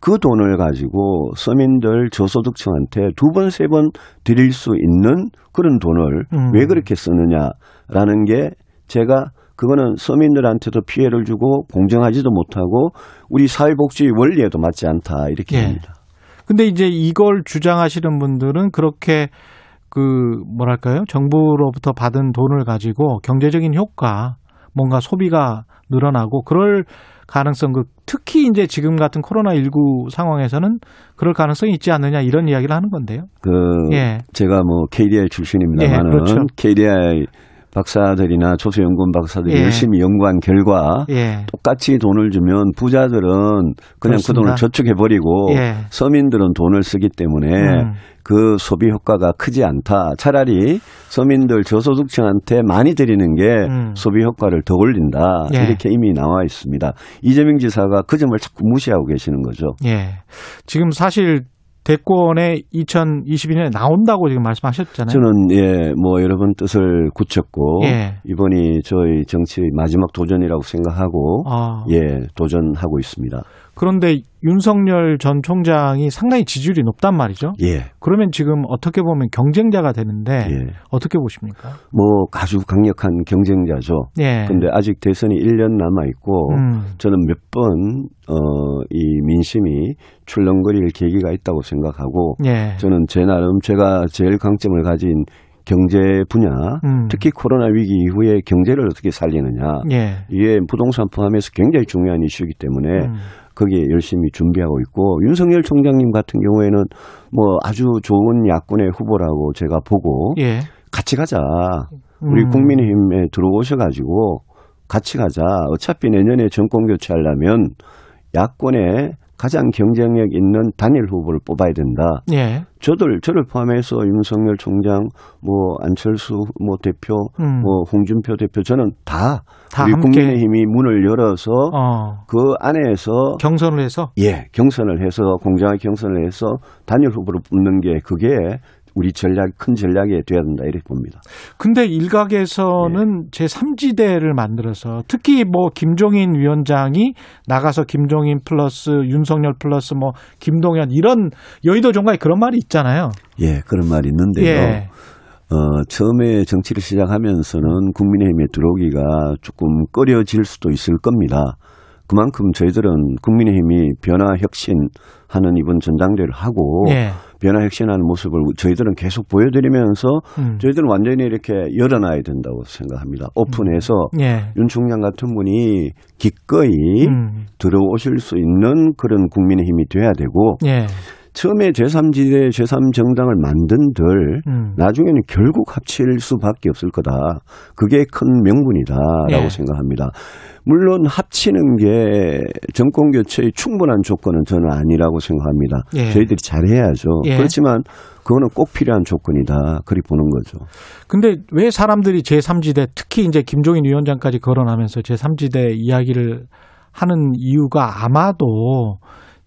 그 돈을 가지고 서민들 저소득층한테 두 번, 세 번 드릴 수 있는 그런 돈을 음. 왜 그렇게 쓰느냐라는 게 제가 그거는 서민들한테도 피해를 주고 공정하지도 못하고 우리 사회복지 원리에도 맞지 않다 이렇게 예. 봅니다. 근데 이제 이걸 주장하시는 분들은 그렇게 그 뭐랄까요? 정부로부터 받은 돈을 가지고 경제적인 효과, 뭔가 소비가 늘어나고 그럴 가능성 그 특히 이제 지금 같은 코로나 19 상황에서는 그럴 가능성이 있지 않느냐 이런 이야기를 하는 건데요. 그 예. 제가 뭐 KDI 출신입니다만은 예, 그렇죠. KDI 박사들이나 조세연구원 박사들이 예. 열심히 연구한 결과 예. 똑같이 돈을 주면 부자들은 그냥 그 그렇습니다. 돈을 저축해 버리고 예. 서민들은 돈을 쓰기 때문에 음. 그 소비 효과가 크지 않다. 차라리 서민들 저소득층한테 많이 드리는 게 음. 소비 효과를 더 올린다. 예. 이렇게 이미 나와 있습니다. 이재명 지사가 그 점을 자꾸 무시하고 계시는 거죠. 예. 지금 사실 대권에 2022년에 나온다고 지금 말씀하셨잖아요. 저는 예, 뭐 여러분 뜻을 굳혔고 예. 이번이 저희 정치의 마지막 도전이라고 생각하고 아, 예, 도전하고 있습니다. 그런데 윤석열 전 총장이 상당히 지지율이 높단 말이죠. 예. 그러면 지금 어떻게 보면 경쟁자가 되는데 예. 어떻게 보십니까? 뭐 아주 강력한 경쟁자죠. 예. 근데 아직 대선이 1년 남아 있고 음. 저는 몇 번 어, 이 민심이 출렁거릴 계기가 있다고 생각하고 예. 저는 제 나름 제가 제일 강점을 가진 경제 분야, 음. 특히 코로나 위기 이후에 경제를 어떻게 살리느냐. 예. 이게 부동산 포함해서 굉장히 중요한 이슈이기 때문에 음. 거기에 열심히 준비하고 있고 윤석열 총장님 같은 경우에는 뭐 아주 좋은 야권의 후보라고 제가 보고 예. 같이 가자. 우리 음. 국민의힘에 들어오셔가지고 같이 가자. 어차피 내년에 정권 교체하려면 야권에 가장 경쟁력 있는 단일 후보를 뽑아야 된다. 예. 저들 저를 포함해서 윤석열 총장, 뭐 안철수 뭐 대표, 음. 뭐 홍준표 대표 저는 다, 다 우리 함께. 국민의힘이 문을 열어서 어. 그 안에서 경선을 해서 예 경선을 해서 공정하게 경선을 해서 단일 후보를 뽑는 게 그게 우리 전략 큰 전략이 돼야 된다 이렇게 봅니다. 근데 일각에서는 제 3지대를 만들어서 특히 뭐 김종인 위원장이 나가서 김종인 플러스 윤석열 플러스 뭐 김동연 이런 여의도 종가에 그런 말이 있잖아요. 예, 그런 말이 있는데요. 예. 어, 처음에 정치를 시작하면서는 국민의힘에 들어오기가 조금 꺼려질 수도 있을 겁니다. 그만큼 저희들은 국민의힘이 변화 혁신하는 이번 전당대회를 하고 예. 변화 혁신하는 모습을 저희들은 계속 보여드리면서 음. 저희들은 완전히 이렇게 열어놔야 된다고 생각합니다. 오픈해서 예. 윤 총장 같은 분이 기꺼이 음. 들어오실 수 있는 그런 국민의 힘이 돼야 되고 예. 처음에 제3지대, 제3정당을 만든들 음. 나중에는 결국 합칠 수밖에 없을 거다. 그게 큰 명분이다라고 예. 생각합니다. 물론 합치는 게 정권 교체의 충분한 조건은 저는 아니라고 생각합니다. 예. 저희들이 잘해야죠. 예. 그렇지만 그거는 꼭 필요한 조건이다. 그렇게 보는 거죠. 근데 왜 사람들이 제3지대 특히 이제 김종인 위원장까지 거론하면서 제3지대 이야기를 하는 이유가 아마도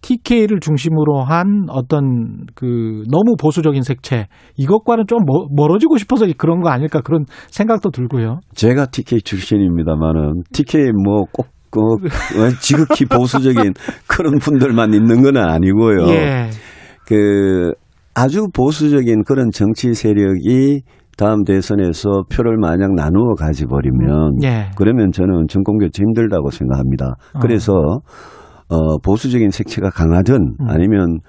TK를 중심으로 한 어떤 그 너무 보수적인 색채 이것과는 좀 멀- 멀어지고 싶어서 그런 거 아닐까 그런 생각도 들고요. 제가 TK 출신입니다만은 TK 뭐꼭 그, 어, 지극히 보수적인 그런 분들만 있는 건 아니고요. 예. 그 아주 보수적인 그런 정치 세력이 다음 대선에서 표를 만약 나누어 가지 버리면 예. 그러면 저는 정권 교체 힘들다고 생각합니다. 어. 그래서 어 보수적인 색채가 강하든 음. 아니면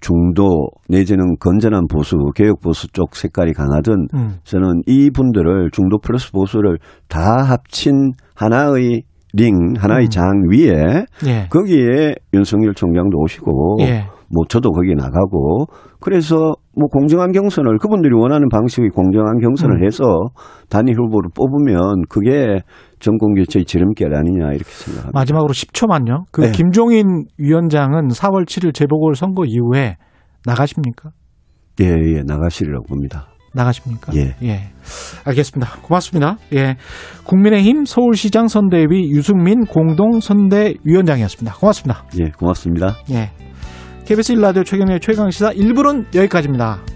중도 내지는 건전한 보수 개혁 보수 쪽 색깔이 강하든 음. 저는 이 분들을 중도 플러스 보수를 다 합친 하나의 링 하나의 음. 장 위에 예. 거기에 윤석열 총장도 오시고 예. 뭐 저도 거기 나가고 그래서 뭐 공정한 경선을 그분들이 원하는 방식의 공정한 경선을 음. 해서 단일 후보를 뽑으면 그게 정권 교체의 지름길 아니냐 이렇게 생각합니다. 마지막으로 10초만요. 그 네. 김종인 위원장은 4월 7일 재보궐 선거 이후에 나가십니까? 예, 예, 나가시리라고 봅니다. 나가십니까? 예. 알겠습니다. 고맙습니다. 예. 국민의힘 서울시장 선대위 유승민 공동 선대위원장이었습니다. 고맙습니다. 예, 고맙습니다. 예. KBS 1라디오 최경의 최강시사 1부는 여기까지입니다.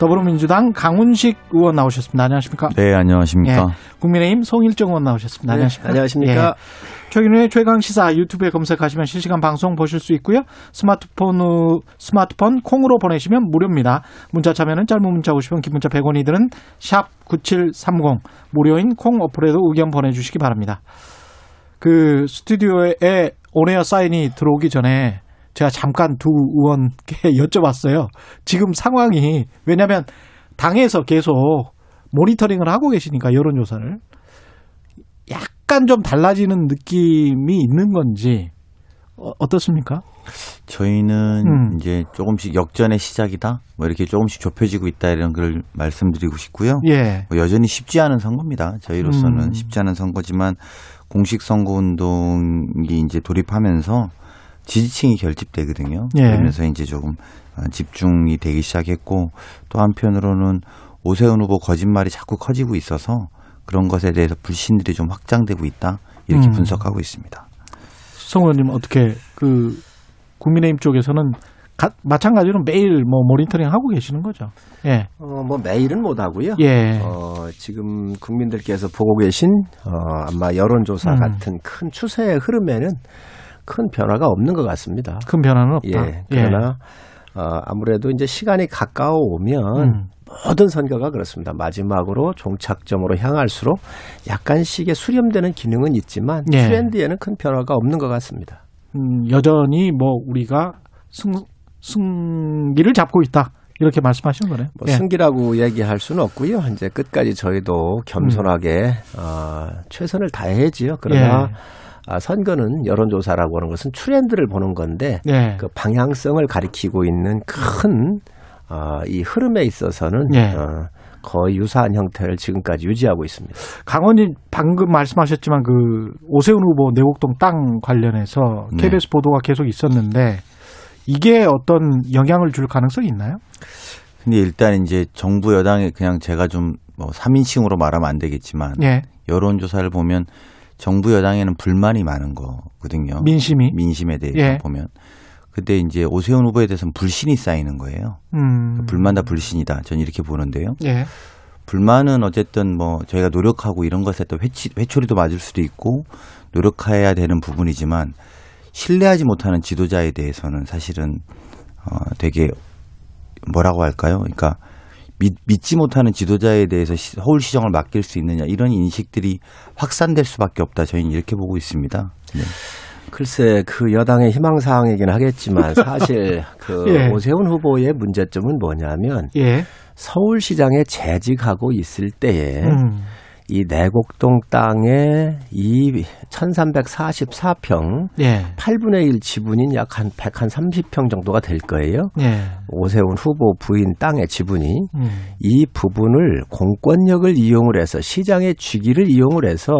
더불어민주당 강훈식 의원 나오셨습니다. 안녕하십니까? 네, 안녕하십니까. 예. 국민의힘 송일정 의원 나오셨습니다. 안녕하십니까? 안녕하십니까. 예. 최근에 최강 시사 유튜브에 검색하시면 실시간 방송 보실 수 있고요. 스마트폰 스마트폰 콩으로 보내시면 무료입니다. 문자 참여는 짧은 문자 50원, 긴 문자 100원이 드는 샵 9730 무료인 콩 어플에도 의견 보내 주시기 바랍니다. 그 스튜디오에 온에어 사인이 들어오기 전에 제가 잠깐 두 의원께 여쭤봤어요. 지금 상황이 왜냐하면 당에서 계속 모니터링을 하고 계시니까 여론조사를 약간 좀 달라지는 느낌이 있는 건지 어, 어떻습니까? 저희는 음. 이제 조금씩 역전의 시작이다. 뭐 이렇게 조금씩 좁혀지고 있다 이런 걸 말씀드리고 싶고요. 예. 뭐 여전히 쉽지 않은 선거입니다. 저희로서는 음. 쉽지 않은 선거지만 공식 선거 운동이 이제 돌입하면서 지지층이 결집되거든요. 예. 그러면서 이제 조금 어, 집중이 되기 시작했고 또 한편으로는 오세훈 후보 거짓말이 자꾸 커지고 있어서 그런 것에 대해서 불신들이 좀 확장되고 있다 이렇게 음. 분석하고 있습니다. 성 의원님 어떻게 그 국민의힘 쪽에서는 가- 마찬가지로 매일 뭐 모니터링 하고 계시는 거죠? 예. 어, 뭐 매일은 못 하고요. 예. 어, 지금 국민들께서 보고 계신 어, 아마 여론조사 음. 같은 큰 추세의 흐름에는 큰 변화가 없는 것 같습니다. 큰 변화는 없다. 예. 그러나 어, 아무래도 이제 시간이 가까워 오면 음. 모든 선거가 그렇습니다. 마지막으로 종착점으로 향할수록 약간씩의 수렴되는 기능은 있지만 예. 트렌드에는 큰 변화가 없는 것 같습니다. 음, 여전히 뭐 우리가 승, 승기를 잡고 있다. 이렇게 말씀하시는 거네요. 뭐 예. 승기라고 얘기할 수는 없고요. 이제 끝까지 저희도 겸손하게 어, 최선을 다해야지요. 그러나 예. 아, 선거는 여론조사라고 하는 것은 트렌드를 보는 건데 예. 그 방향성을 가리키고 있는 큰 어, 이 흐름에 있어서는 예. 어, 거의 유사한 형태를 지금까지 유지하고 있습니다. 강원님 방금 말씀하셨지만 그 오세훈 후보 내곡동 땅 관련해서 네. KBS 보도가 계속 있었는데 이게 어떤 영향을 줄 가능성이 있나요? 근데 일단 이제 정부 여당에 그냥 제가 좀 뭐 3인칭으로 말하면 안 되겠지만 예. 여론조사를 보면 정부 여당에는 불만이 많은 거거든요. 민심이. 민심에 대해서 예. 보면. 근데 이제 오세훈 후보에 대해서는 불신이 쌓이는 거예요. 음. 불만 다 불신이다. 저는 이렇게 보는데요. 예. 불만은 어쨌든 뭐 저희가 노력하고 이런 것에 또 회치, 회초리도 맞을 수도 있고 노력해야 되는 부분이지만 신뢰하지 못하는 지도자에 대해서는 사실은 어 되게 뭐라고 할까요? 그러니까 믿, 믿지 못하는 지도자에 대해서 시- 서울시정을 맡길 수 있느냐 이런 인식들이 확산될 수밖에 없다. 저희는 이렇게 보고 있습니다. 네. 글쎄 그 여당의 희망사항이긴 하겠지만 사실 그 예. 오세훈 후보의 문제점은 뭐냐면 예. 서울시장에 재직하고 있을 때에 음. 이 내곡동 땅에 이 1344평 예. 8분의 1 지분인 약 한 100, 한 30평 정도가 될 거예요. 예. 오세훈 후보 부인 땅의 지분이 음. 이 부분을 공권력을 이용을 해서 시장의 주기를 이용을 해서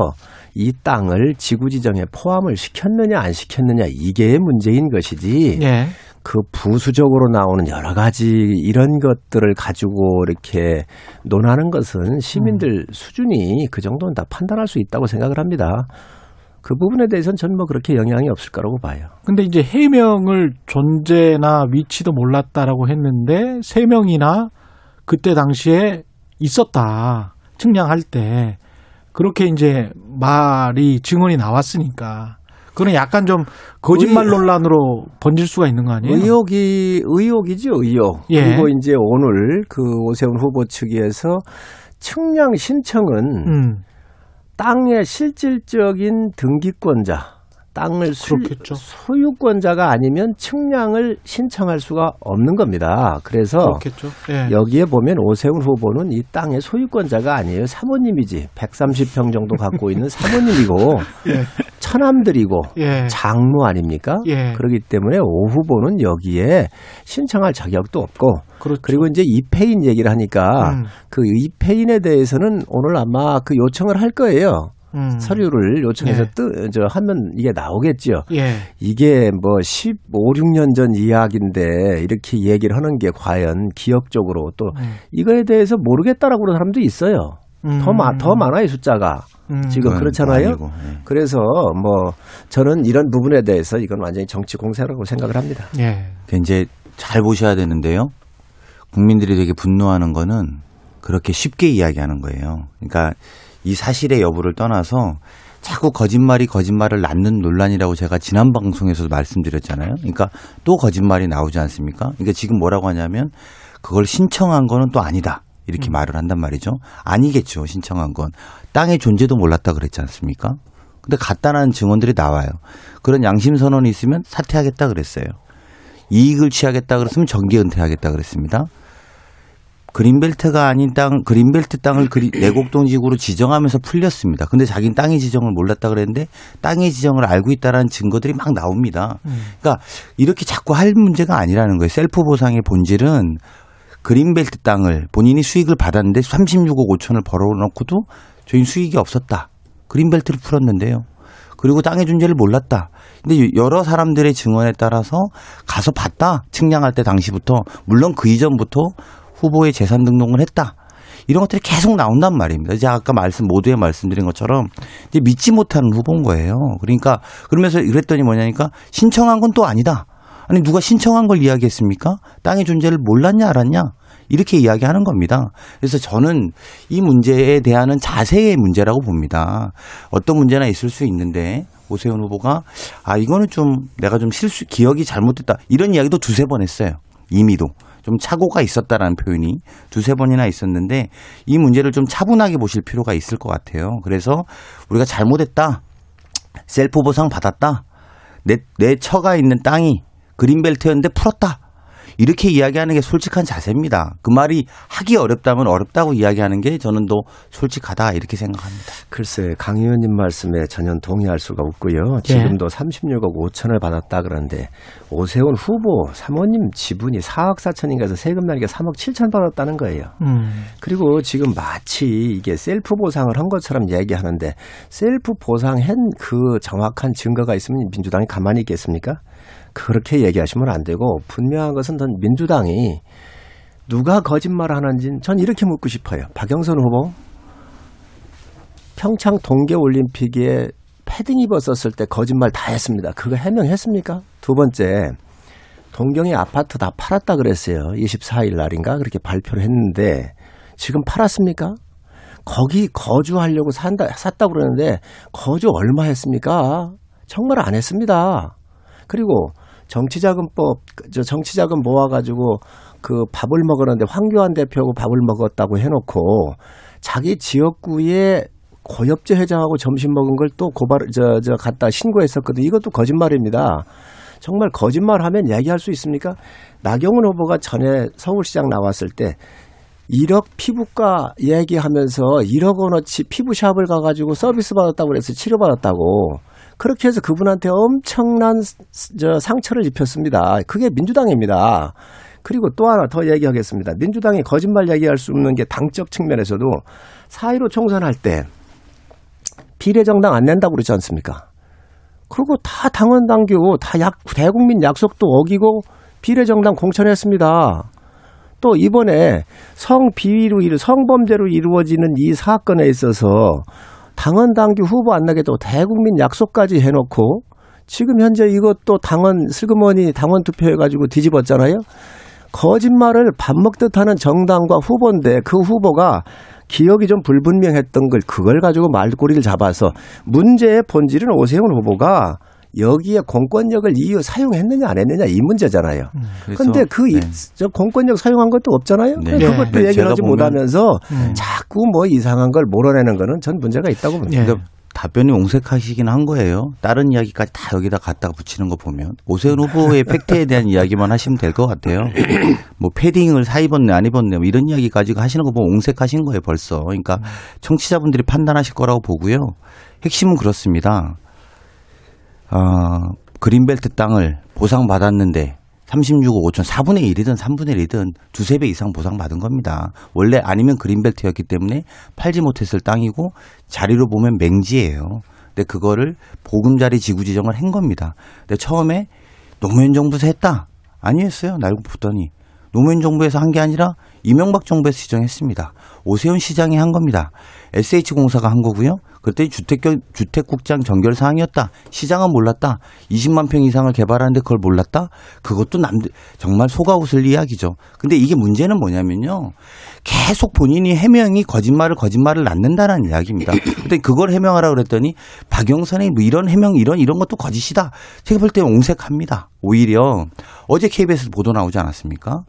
이 땅을 지구 지정에 포함을 시켰느냐 안 시켰느냐 이게 문제인 것이지 예. 그 부수적으로 나오는 여러 가지 이런 것들을 가지고 이렇게 논하는 것은 시민들 수준이 그 정도는 다 판단할 수 있다고 생각을 합니다. 그 부분에 대해서는 저는 뭐 그렇게 영향이 없을 거라고 봐요. 근데 이제 해명을 존재나 위치도 몰랐다라고 했는데 세 명이나 그때 당시에 있었다. 측량할 때 그렇게 이제 말이 증언이 나왔으니까 그건 약간 좀 거짓말 의- 논란으로 번질 수가 있는 거 아니에요? 의혹이 의혹이죠 의혹. 예. 그리고 이제 오늘 그 오세훈 후보 측에서 측량 신청은 음, 땅의 실질적인 등기권자, 땅을 수, 그렇겠죠. 소유권자가 아니면 측량을 신청할 수가 없는 겁니다. 그래서. 예. 여기에 보면 오세훈 후보는 이 땅의 소유권자가 아니에요. 사모님이지. 130평 정도 갖고 있는 사모님이고 예. 처남들이고 예. 장모 아닙니까? 예. 그렇기 때문에 오 후보는 여기에 신청할 자격도 없고 그렇죠. 그리고 이제 이페인 얘기를 하니까 음. 그 이페인에 대해서는 오늘 아마 그 요청을 할 거예요. 음. 서류를 요청해서 네. 뜨, 저, 하면 이게 나오겠죠. 예. 이게 뭐 15, 16년 전 이야기인데 이렇게 얘기를 하는 게 과연 기억적으로 또 음. 이거에 대해서 모르겠다라고 그러는 사람도 있어요. 더, 마, 더 많아요, 숫자가. 음. 지금 그렇잖아요. 아니고, 예. 그래서 뭐 저는 이런 부분에 대해서 이건 완전히 정치 공세라고 생각을 합니다. 예. 그 이제 잘 보셔야 되는데요. 국민들이 되게 분노하는 거는 그렇게 쉽게 이야기하는 거예요. 그러니까 이 사실의 여부를 떠나서 자꾸 거짓말이 거짓말을 낳는 논란이라고 제가 지난 방송에서도 말씀드렸잖아요. 그러니까 또 거짓말이 나오지 않습니까? 그러니까 지금 뭐라고 하냐면 그걸 신청한 거는 또 아니다. 이렇게 말을 한단 말이죠. 아니겠죠. 신청한 건. 땅의 존재도 몰랐다 그랬지 않습니까? 근데 간단한 증언들이 나와요. 그런 양심 선언이 있으면 사퇴하겠다 그랬어요. 이익을 취하겠다 그랬으면 정기 은퇴하겠다 그랬습니다. 그린벨트가 아닌 땅, 그린벨트 땅을 그리, 내곡동 지구로 지정하면서 풀렸습니다. 근데 자기는 땅의 지정을 몰랐다 그랬는데 땅의 지정을 알고 있다라는 증거들이 막 나옵니다. 그러니까 이렇게 자꾸 할 문제가 아니라는 거예요. 셀프 보상의 본질은 그린벨트 땅을 본인이 수익을 받았는데 36억 5천을 벌어놓고도 저희 수익이 없었다. 그린벨트를 풀었는데요. 그리고 땅의 존재를 몰랐다. 근데 여러 사람들의 증언에 따라서 가서 봤다. 측량할 때 당시부터 물론 그 이전부터 후보의 재산 등록을 했다. 이런 것들이 계속 나온단 말입니다. 이제 아까 말씀 모두에 말씀드린 것처럼 이제 믿지 못하는 후보인 거예요. 그러니까 그러면서 이랬더니 뭐냐니까 신청한 건 또 아니다. 아니 누가 신청한 걸 이야기했습니까? 땅의 존재를 몰랐냐 알았냐? 이렇게 이야기하는 겁니다. 그래서 저는 이 문제에 대한 자세의 문제라고 봅니다. 어떤 문제나 있을 수 있는데 오세훈 후보가 아 이거는 좀 내가 좀 실수 기억이 잘못됐다 이런 이야기도 두세 번 했어요. 이미도 좀 착오가 있었다라는 표현이 두세 번이나 있었는데 이 문제를 좀 차분하게 보실 필요가 있을 것 같아요. 그래서 우리가 잘못했다. 셀프 보상 받았다. 내, 내 처가 있는 땅이 그린벨트였는데 풀었다. 이렇게 이야기하는 게 솔직한 자세입니다. 그 말이 하기 어렵다면 어렵다고 이야기하는 게 저는 더 솔직하다 이렇게 생각합니다. 글쎄 강 의원님 말씀에 전혀 동의할 수가 없고요. 지금도 36억 5천을 받았다 그러는데 오세훈 후보 사모님 지분이 4억 4천인가에서 세금 내니까 3억 7천 받았다는 거예요. 음. 그리고 지금 마치 이게 셀프 보상을 한 것처럼 얘기하는데 셀프 보상한 그 정확한 증거가 있으면 민주당이 가만히 있겠습니까? 그렇게 얘기하시면 안 되고 분명한 것은 전 민주당이 누가 거짓말을 하는지 전 이렇게 묻고 싶어요. 박영선 후보 평창 동계올림픽에 패딩 입었었을 때 거짓말 다 했습니다. 그거 해명했습니까? 두 번째, 동경의 아파트 다 팔았다 그랬어요. 24일 날인가 그렇게 발표를 했는데 지금 팔았습니까? 거기 거주하려고 산다 샀다 그러는데 거주 얼마 했습니까? 정말 안 했습니다. 그리고 정치자금법 저 정치자금 모아가지고 그 밥을 먹었는데 황교안 대표하고 밥을 먹었다고 해놓고 자기 지역구에 고엽제 회장하고 점심 먹은 걸 또 고발 저저 갖다 신고했었거든. 이것도 거짓말입니다. 정말 거짓말하면 얘기할 수 있습니까? 나경원 후보가 전에 서울시장 나왔을 때 1억 피부과 얘기하면서 1억 원어치 피부샵을 가가지고 서비스 받았다고 그래서 치료받았다고 그렇게 해서 그분한테 엄청난 저 상처를 입혔습니다. 그게 민주당입니다. 그리고 또 하나 더 얘기하겠습니다. 민주당이 거짓말 얘기할 수 없는 게 당적 측면에서도 4.15 총선할 때 비례정당 안 낸다고 그러지 않습니까? 그리고 다 당원 당규 다 약, 대국민 약속도 어기고 비례정당 공천했습니다. 또 이번에 성비위로 이루 성범죄로 이루어지는 이 사건에 있어서 당원 당규 후보 안 나게 또 대국민 약속까지 해놓고 지금 현재 이것도 당원 슬그머니 당원 투표해가지고 뒤집었잖아요. 거짓말을 밥 먹듯 하는 정당과 후보인데 그 후보가 기억이 좀 불분명했던 걸 그걸 가지고 말꼬리를 잡아서 문제의 본질은 오세훈 후보가 여기에 공권력을 이유 사용했느냐 안 했느냐 이 문제잖아요. 그런데 그 네. 저 공권력 사용한 것도 없잖아요. 네. 그것도 네. 얘기를 하지 못하면서 음. 자꾸 뭐 이상한 걸 몰아내는 거는 전 문제가 있다고 봅니다. 예. 그러니까 답변이 옹색하시긴 한 거예요. 다른 이야기까지 다 여기다 갖다가 붙이는 거 보면 오세훈 후보의 팩트에 대한 이야기만 하시면 될 것 같아요. 뭐 패딩을 사 입었네 안 입었네 뭐 이런 이야기까지 하시는 거 보면 옹색하신 거예요 벌써. 그러니까 청취자분들이 판단하실 거라고 보고요. 핵심은 그렇습니다. 어, 그린벨트 땅을 보상받았는데 36억 5천 4분의 1이든 3분의 1이든 두세 배 이상 보상받은 겁니다. 원래 아니면 그린벨트였기 때문에 팔지 못했을 땅이고 자리로 보면 맹지예요. 근데 그거를 보금자리 지구 지정을 한 겁니다. 근데 처음에 노무현 정부에서 했다. 아니었어요. 날고 붙더니 노무현 정부에서 한 게 아니라 이명박 정부에서 지정했습니다. 오세훈 시장이 한 겁니다. SH공사가 한 거고요. 그때 주택 주택국장 전결 사항이었다. 시장은 몰랐다. 20만 평 이상을 개발하는데 그걸 몰랐다. 그것도 남들 정말 속아 웃을 이야기죠. 근데 이게 문제는 뭐냐면요. 계속 본인이 해명이 거짓말을 거짓말을 낳는다는 이야기입니다. 근데 그걸 해명하라 그랬더니 박영선의 뭐 이런 해명 이런 이런 것도 거짓이다. 제가 볼 때 옹색합니다. 오히려 어제 KBS 보도 나오지 않았습니까?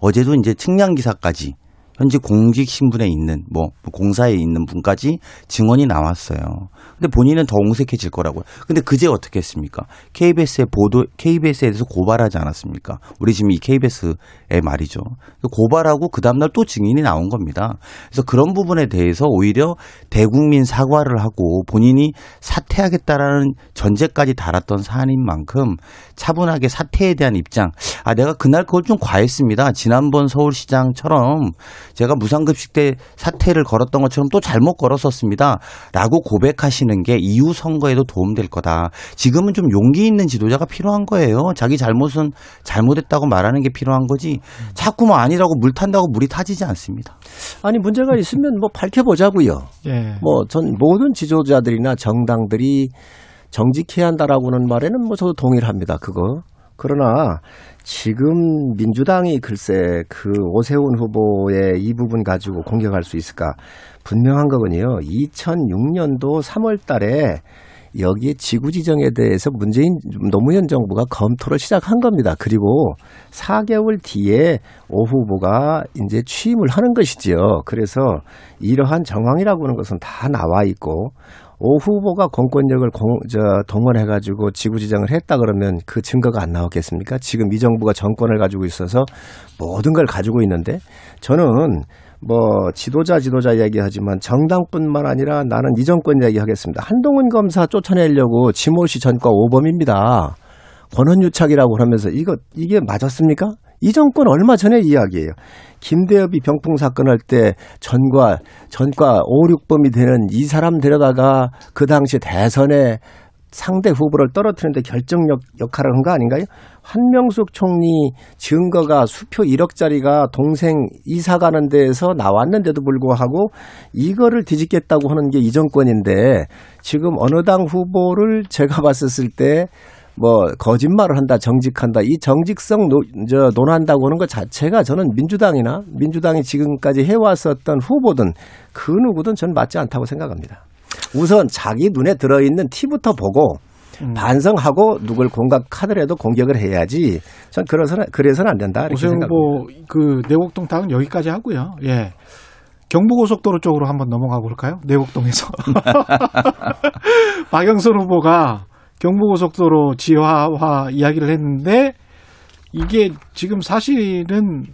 어제도 이제 측량 기사까지 현재 공직 신분에 있는 뭐 공사에 있는 분까지 증언이 나왔어요. 근데 본인은 더 옹색해질 거라고요. 근데 그제 어떻게 했습니까? KBS의 보도 KBS에 대해서 고발하지 않았습니까? 우리 지금 이 KBS의 말이죠. 고발하고 그 다음 날 또 증인이 나온 겁니다. 그래서 그런 부분에 대해서 오히려 대국민 사과를 하고 본인이 사퇴하겠다라는 전제까지 달았던 사안인 만큼 차분하게 사퇴에 대한 입장. 아 내가 그날 그걸 좀 과했습니다. 지난번 서울시장처럼 제가 무상급식 때 사퇴를 걸었던 것처럼 또 잘못 걸었었습니다. 라고 고백하 시는 게 이후 선거에도 도움될 거다. 지금은 좀 용기 있는 지도자가 필요한 거예요. 자기 잘못은 잘못했다고 말하는 게 필요한 거지. 자꾸 뭐 아니라고 물 탄다고 물이 타지지 않습니다. 아니 문제가 있으면 뭐 밝혀보자고요. 예. 뭐전 모든 지도자들이나 정당들이 정직해야 한다라고는 말에는 뭐 저도 동의를 합니다. 그거. 그러나 지금 민주당이 글쎄 그 오세훈 후보의 이 부분 가지고 공격할 수 있을까 분명한 거군요. 2006년도 3월 달에 여기에 지구 지정에 대해서 문재인 노무현 정부가 검토를 시작한 겁니다. 그리고 4개월 뒤에 오 후보가 이제 취임을 하는 것이지요. 그래서 이러한 정황이라고 하는 것은 다 나와 있고 오 후보가 공권력을 공, 저, 동원해가지고 지구지정을 했다 그러면 그 증거가 안 나오겠습니까? 지금 이 정부가 정권을 가지고 있어서 모든 걸 가지고 있는데 저는 뭐 지도자 지도자 이야기하지만 정당뿐만 아니라 나는 이 정권 이야기하겠습니다. 한동훈 검사 쫓아내려고 지모 씨 전과 오범입니다. 권한유착이라고 하면서 이거 이게 맞았습니까? 이 정권 얼마 전에 이야기예요. 김대엽이 병풍 사건 할 때 전과 전과 5, 6범이 되는 이 사람 데려다가 그 당시 대선에 상대 후보를 떨어뜨리는데 결정력 역할을 한 거 아닌가요? 한명숙 총리 증거가 수표 1억짜리가 동생 이사 가는 데에서 나왔는데도 불구하고 이거를 뒤집겠다고 하는 게 이 정권인데 지금 어느 당 후보를 제가 봤었을 때 뭐 거짓말을 한다, 정직한다, 이 정직성 노, 저, 논한다고 하는 것 자체가 저는 민주당이나 민주당이 지금까지 해왔었던 후보든 그 누구든 저는 맞지 않다고 생각합니다. 우선 자기 눈에 들어있는 티부터 보고 음. 반성하고 누굴 공격하더라도 공격을 해야지. 전 그래서는 그래서는 안 된다. 이렇게 오세훈 생각합니다. 그 내곡동 땅은 여기까지 하고요. 예. 경부고속도로 쪽으로 한번 넘어가 볼까요? 내곡동에서 박영선 후보가 경부고속도로 지하화 이야기를 했는데 이게 지금 사실은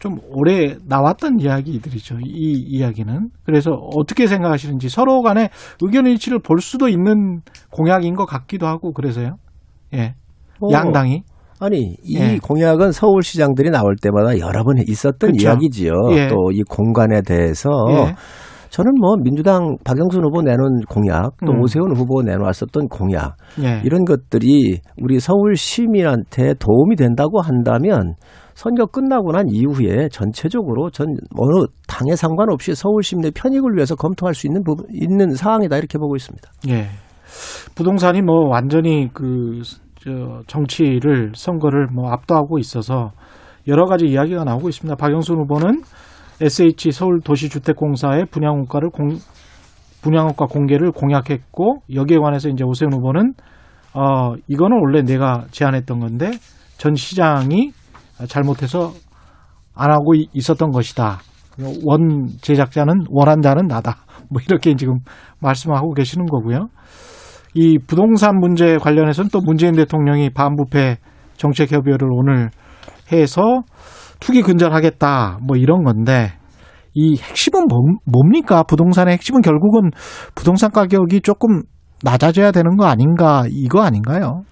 좀 오래 나왔던 이야기들이죠. 이 이야기는. 그래서 어떻게 생각하시는지 서로 간에 의견 일치를 볼 수도 있는 공약인 것 같기도 하고 그래서요. 예. 어, 양당이. 아니 이 예. 공약은 서울시장들이 나올 때마다 여러 번 있었던 그쵸. 이야기지요. 예. 또이 공간에 대해서 예. 저는 뭐 민주당 박영순 후보 내놓은 공약 또 음. 오세훈 후보 내놓았었던 공약 예. 이런 것들이 우리 서울 시민한테 도움이 된다고 한다면 선거 끝나고 난 이후에 전체적으로 전 어느 당에 상관없이 서울 시민의 편익을 위해서 검토할 수 있는 부분 있는 사항이다 이렇게 보고 있습니다. 예. 부동산이 뭐 완전히 그, 저, 정치를, 선거를 뭐 압도하고 있어서 여러 가지 이야기가 나오고 있습니다. 박영순 후보는 SH 서울도시주택공사의 분양원가를 공, 분양원가 공개를 공약했고 여기에 관해서 이제 오세훈 후보는 어, 이거는 원래 내가 제안했던 건데 전 시장이 잘못해서 안 하고 이- 있었던 것이다. 원 제작자는 원한 자는 나다. 뭐 이렇게 지금 말씀하고 계시는 거고요. 이 부동산 문제 관련해서는 또 문재인 대통령이 반부패 정책 협의를 오늘 해서 투기 근절하겠다 뭐 이런 건데 이 핵심은 뭐, 뭡니까? 부동산의 핵심은 결국은 부동산 가격이 조금 낮아져야 되는 거 아닌가 이거 아닌가요?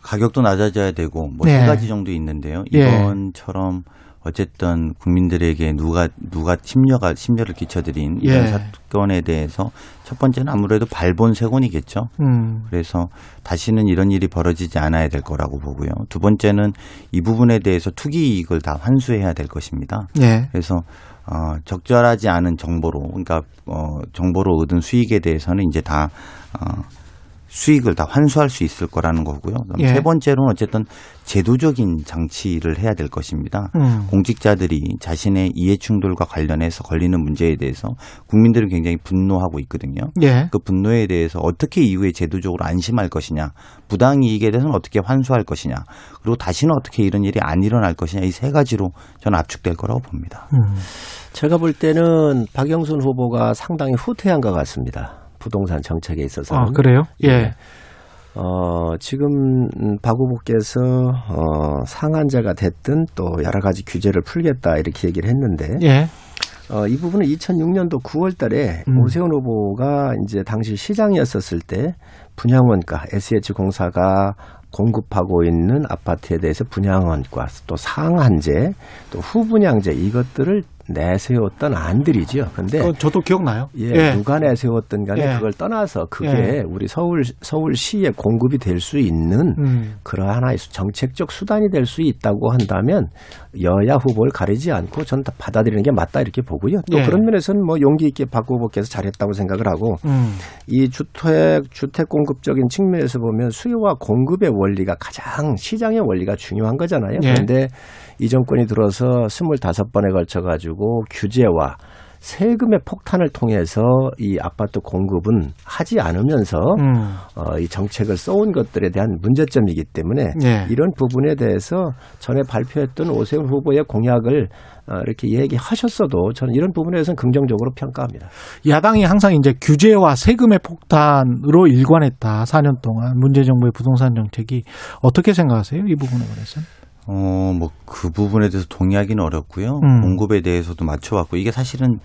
가격도 낮아져야 되고 뭐 네. 세 가지 정도 있는데요. 예. 이번처럼 어쨌든 국민들에게 누가 누가 심려가 심려를 끼쳐드린 예. 이런 사건에 대해서 첫 번째는 아무래도 발본색원이겠죠. 음. 그래서 다시는 이런 일이 벌어지지 않아야 될 거라고 보고요. 두 번째는 이 부분에 대해서 투기 이익을 다 환수해야 될 것입니다. 예. 그래서 어, 적절하지 않은 정보로 그러니까 어, 정보로 얻은 수익에 대해서는 이제 다 어, 수익을 다 환수할 수 있을 거라는 거고요. 예. 세 번째로는 어쨌든 제도적인 장치를 해야 될 것입니다. 음. 공직자들이 자신의 이해 충돌과 관련해서 걸리는 문제에 대해서 국민들은 굉장히 분노하고 있거든요. 예. 그 분노에 대해서 어떻게 이후에 제도적으로 안심할 것이냐, 부당 이익에 대해서는 어떻게 환수할 것이냐, 그리고 다시는 어떻게 이런 일이 안 일어날 것이냐 이 세 가지로 저는 압축될 거라고 봅니다. 음. 제가 볼 때는 박영순 후보가 상당히 후퇴한 것 같습니다. 부동산 정책에 있어서. 아 그래요? 예. 어, 지금 음, 박 후보께서 어, 상한제가 됐든 또 여러 가지 규제를 풀겠다 이렇게 얘기를 했는데 예. 어, 이 부분은 2006년도 9월 달에 음. 오세훈 후보가 이제 당시 시장이었었을 때 분양원가 SH공사가 공급하고 있는 아파트에 대해서 분양원가 또 상한제 또 후분양제 이것들을 내세웠던 안들이죠. 근데 저도 기억나요. 예, 누가 내세웠든 간에 예. 그걸 떠나서 그게 예. 우리 서울 서울시에 공급이 될 수 있는 음. 그러 하나의 수- 정책적 수단이 될 수 있다고 한다면 여야 후보를 가리지 않고 저는 다 받아들이는 게 맞다 이렇게 보고요. 또 예. 그런 면에서는 뭐 용기 있게 박 후보께서 잘했다고 생각을 하고 음. 이 주택 주택 공급적인 측면에서 보면 수요와 공급의 원리가 가장 시장의 원리가 중요한 거잖아요. 예. 그런데 이 정권이 들어서 25번에 걸쳐 가지고 규제와 세금의 폭탄을 통해서 이 아파트 공급은 하지 않으면서 음. 어, 이 정책을 써온 것들에 대한 문제점이기 때문에 예. 이런 부분에 대해서 전에 발표했던 오세훈 후보의 공약을 어, 이렇게 얘기하셨어도 저는 이런 부분에 대해서는 긍정적으로 평가합니다. 야당이 항상 이제 규제와 세금의 폭탄으로 일관했다. 4년 동안 문재 정부의 부동산 정책이 어떻게 생각하세요? 이 부분에 관해서는? 어, 뭐 그 부분에 대해서 동의하기는 어렵고요. 음. 공급에 대해서도 맞춰왔고 이게 사실은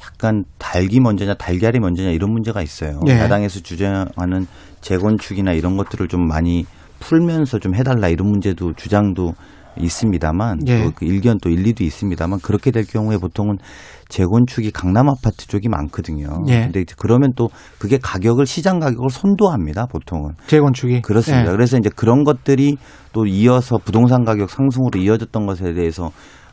약간 닭이 먼저냐 달걀이 먼저냐 이런 문제가 있어요. 예. 야당에서 주장하는 재건축이나 이런 것들을 좀 많이 풀면서 좀 해달라 이런 문제도 주장도 있습니다만 예. 또그 일견 또 일리도 있습니다만 그렇게 될 경우에 보통은 재건축이 강남 아파트 쪽이 많거든요. 예. 근데 그러면 또 그게 가격을 시장 가격을 선도합니다. 보통은. 재건축이 그렇습니다. 예. 그래서 이제 그런 것들이 또 이어서 부동산 가격 상승으로 이어졌던 것에 대해서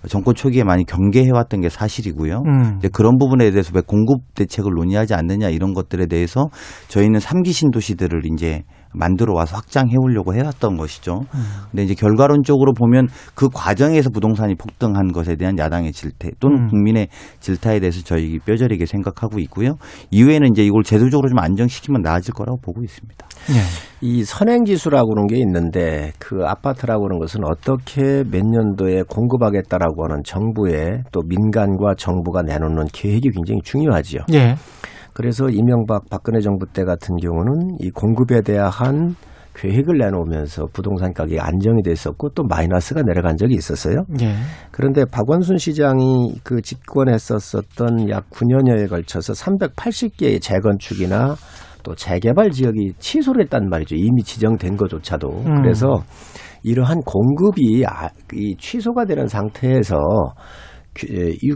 정권 초기에 많이 경계해왔던 게 사실이고요. 음. 이제 그런 부분에 대해서 왜 공급 대책을 논의하지 않느냐 이런 것들에 대해서 저희는 삼기 신도시들을 이제 만들어 와서 확장해 오려고 해왔던 것이죠. 음. 근데 이제 결과론적으로 보면 그 과정에서 부동산이 폭등한 것에 대한 야당의 질타 또는 음. 국민의 질타에 대해서 저희 뼈저리게 생각하고 있고요. 이후에는 이제 이걸 제도적으로 좀 안정시키면 나아질 거라고 보고 있습니다. 예. 이 선행지수라고 그런 게 있는데 그 아파트라고 하는 것은 어떻게 몇 년도에 공급하겠다라고 하는 정부의 또 민간과 정부가 내놓는 계획이 굉장히 중요하지요. 예. 그래서 이명박 박근혜 정부 때 같은 경우는 이 공급에 대한 계획을 내놓으면서 부동산 가격이 안정이 됐었고 또 마이너스가 내려간 적이 있었어요. 예. 그런데 박원순 시장이 그 집권했었었던 약 9년여에 걸쳐서 380개의 재건축이나 또 재개발 지역이 취소를 했단 말이죠. 이미 지정된 것조차도. 음. 그래서 이러한 공급이 아- 이 취소가 되는 상태에서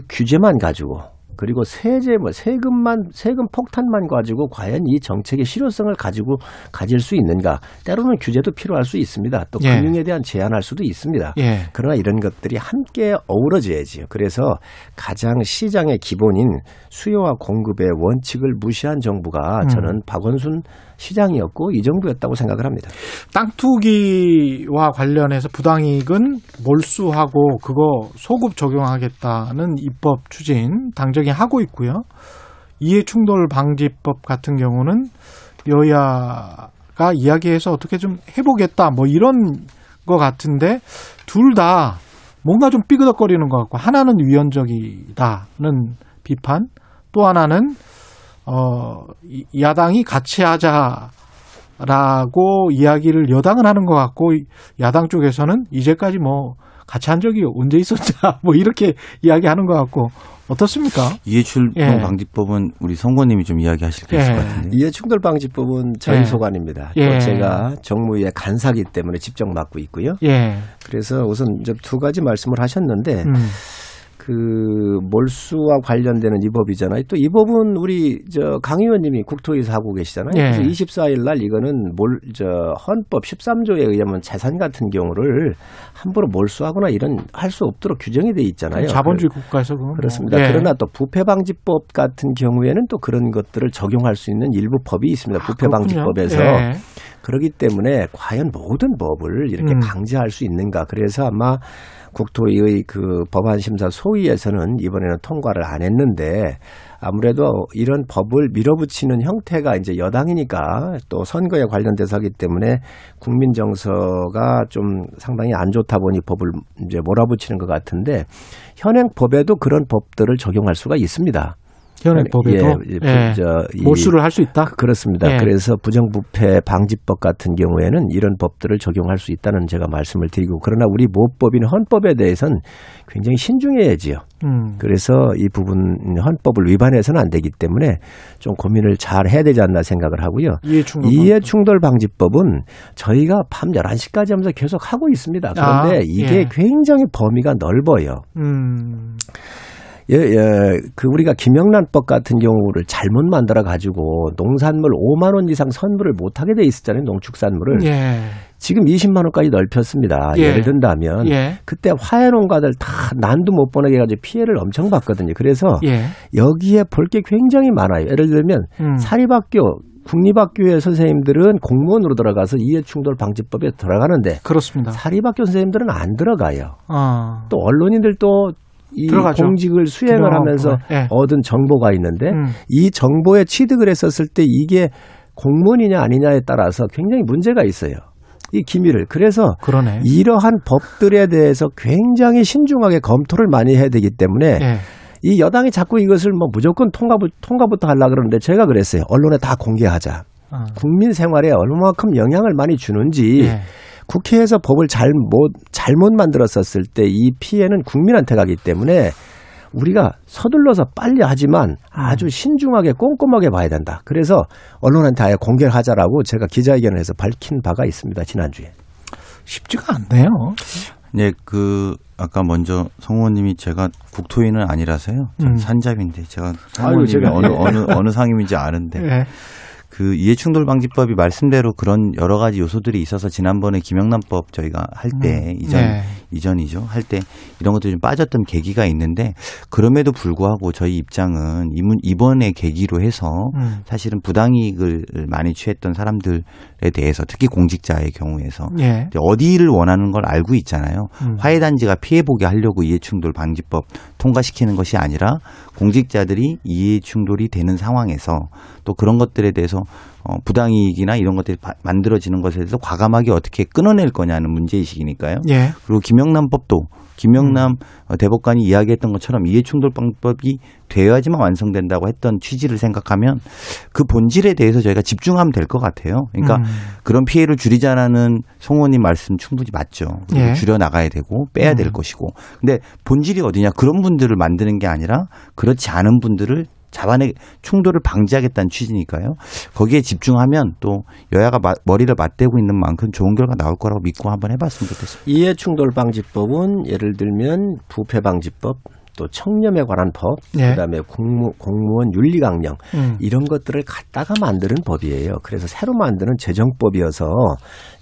규제만 가지고 그리고 세제 뭐 세금만 세금 폭탄만 가지고 과연 이 정책의 실효성을 가지고 가질 수 있는가? 때로는 규제도 필요할 수 있습니다. 또 예. 금융에 대한 제한할 수도 있습니다. 예. 그러나 이런 것들이 함께 어우러져야지요. 그래서 가장 시장의 기본인 수요와 공급의 원칙을 무시한 정부가 음. 저는 박원순 시장이었고 이 정부였다고 생각을 합니다. 땅 투기와 관련해서 부당이익은 몰수하고 그거 소급 적용하겠다는 입법 추진 당정이 하고 있고요. 이해충돌 방지법 같은 경우는 여야가 이야기해서 어떻게 좀 해보겠다 뭐 이런 것 같은데 둘 다 뭔가 좀 삐그덕거리는 것 같고 하나는 위헌적이다는 비판 또 하나는 어 이- 야당이 같이 하자 라고 이야기를 여당은 하는 것 같고 야당 쪽에서는 이제까지 뭐 같이 한 적이 언제 있었냐 뭐 이렇게 이야기하는 것 같고 어떻습니까? 이해출동 예. 방지법은 우리 선관님이 좀 이야기하실 게 있을 예. 것 같은데. 이해충돌 방지법은 저희 예. 소관입니다. 예. 또 제가 정무위의 간사기 때문에 직접 맡고 있고요. 예. 그래서 우선 이제 두 가지 말씀을 하셨는데 음. 그 몰수와 관련되는 이 법이잖아요. 또 이 법은 우리 저 강 의원님이 국토위에서 하고 계시잖아요. 예. 그래서 24일 날 이거는 몰 저 헌법 13조에 의하면 재산 같은 경우를 함부로 몰수하거나 이런 할 수 없도록 규정이 돼 있잖아요. 자본주의 국가에서 그건 뭐. 그렇습니다. 예. 그러나 또 부패방지법 같은 경우에는 또 그런 것들을 적용할 수 있는 일부 법이 있습니다. 아, 부패방지법에서. 예. 그렇기 때문에 과연 모든 법을 이렇게 음. 강제할 수 있는가? 그래서 아마 국토위의 그 법안 심사 소위에서는 이번에는 통과를 안 했는데 아무래도 이런 법을 밀어붙이는 형태가 이제 여당이니까 또 선거에 관련돼서 하기 때문에 국민 정서가 좀 상당히 안 좋다 보니 법을 이제 몰아붙이는 것 같은데 현행 법에도 그런 법들을 적용할 수가 있습니다. 현행 법에도 예, 예. 저, 이- 몰수를 할 수 있다. 그렇습니다. 예. 그래서 부정부패 방지법 같은 경우에는 이런 법들을 적용할 수 있다는 제가 말씀을 드리고 그러나 우리 모법인 헌법에 대해서는 굉장히 신중해야지요. 음. 그래서 이 부분 헌법을 위반해서는 안 되기 때문에 좀 고민을 잘 해야 되지 않나 생각을 하고요. 이해충돌. 이해충돌 방지법은 저희가 밤 11시까지 하면서 계속 하고 있습니다. 그런데 아, 이게 예. 굉장히 범위가 넓어요. 음. 예, 예, 그 우리가 김영란법 같은 경우를 잘못 만들어 가지고 농산물 5만 원 이상 선물을 못 하게 돼 있었잖아요. 농축산물을. 예. 지금 20만 원까지 넓혔습니다. 예. 예. 를 든다면 예. 그때 화훼 농가들 다 난도 못 보내게 해가지고 피해를 엄청 봤거든요. 그래서 예. 여기에 볼 게 굉장히 많아요. 예를 들면 음. 사립학교 국립학교의 선생님들은 공무원으로 들어가서 이해충돌 방지법에 들어가는데 그렇습니다. 사립학교 선생님들은 안 들어가요. 아. 또 언론인들도 이 들어가죠. 공직을 수행을 하면서. 예. 얻은 정보가 있는데 음. 이 정보에 취득을 했었을 때 이게 공무원이냐 아니냐에 따라서 굉장히 문제가 있어요. 이 기밀을. 그래서 그러네. 이러한 법들에 대해서 굉장히 신중하게 검토를 많이 해야 되기 때문에 예. 이 여당이 자꾸 이것을 뭐 무조건 통과, 통과부터 하려 그러는데 제가 그랬어요. 언론에 다 공개하자. 어. 국민 생활에 얼마만큼 영향을 많이 주는지 예. 국회에서 법을 잘못 잘못 만들었었을 때 이 피해는 국민한테 가기 때문에 우리가 서둘러서 빨리 하지만 아주 신중하게 꼼꼼하게 봐야 된다. 그래서 언론한테 아예 공개를 하자라고 제가 기자회견을 해서 밝힌 바가 있습니다. 지난주에. 쉽지가 않네요. 네, 그 아까 먼저 성 의원님이 제가 국토위는 아니라서요. 음. 산잡인데 제가 성 아유, 의원님이 제가- 어느 어느 어느 상임인지 아는데 예. 그 이해충돌 방지법이 말씀대로 그런 여러 가지 요소들이 있어서 지난번에 김영란법 저희가 할때 음. 이전 네. 이전이죠 할 때 이런 것들이 좀 빠졌던 계기가 있는데 그럼에도 불구하고 저희 입장은 이문- 이번에 계기로 해서 음. 사실은 부당이익을 많이 취했던 사람들에 대해서 특히 공직자의 경우에서 예. 이제 어디를 원하는 걸 알고 있잖아요. 음. 화해단지가 피해 보게 하려고 이해충돌 방지법 통과시키는 것이 아니라 공직자들이 이해충돌이 되는 상황에서 또 그런 것들에 대해서 어, 부당이익이나 이런 것들이 바- 만들어지는 것에 대해서 과감하게 어떻게 끊어낼 거냐는 문제의식이니까요. 예. 그리고 김영란법도 김영남 음. 어, 대법관이 이야기했던 것처럼 이해충돌 방법이 되어야지만 완성된다고 했던 취지를 생각하면 그 본질에 대해서 저희가 집중하면 될 것 같아요. 그러니까 음. 그런 피해를 줄이자라는 송원님 말씀 충분히 맞죠. 예. 줄여 나가야 되고 빼야 될 음. 것이고. 근데 본질이 어디냐? 그런 분들을 만드는 게 아니라 그렇지 않은 분들을 자반의 충돌을 방지하겠다는 취지니까요. 거기에 집중하면 또 여야가 마- 머리를 맞대고 있는 만큼 좋은 결과 나올 거라고 믿고 한번 해봤으면 좋겠습니다. 이해 충돌 방지법은 예를 들면 부패 방지법 또 청렴에 관한 법, 예. 그다음에 공무, 공무원 윤리 강령 음. 이런 것들을 갖다가 만드는 법이에요. 그래서 새로 만드는 제정법이어서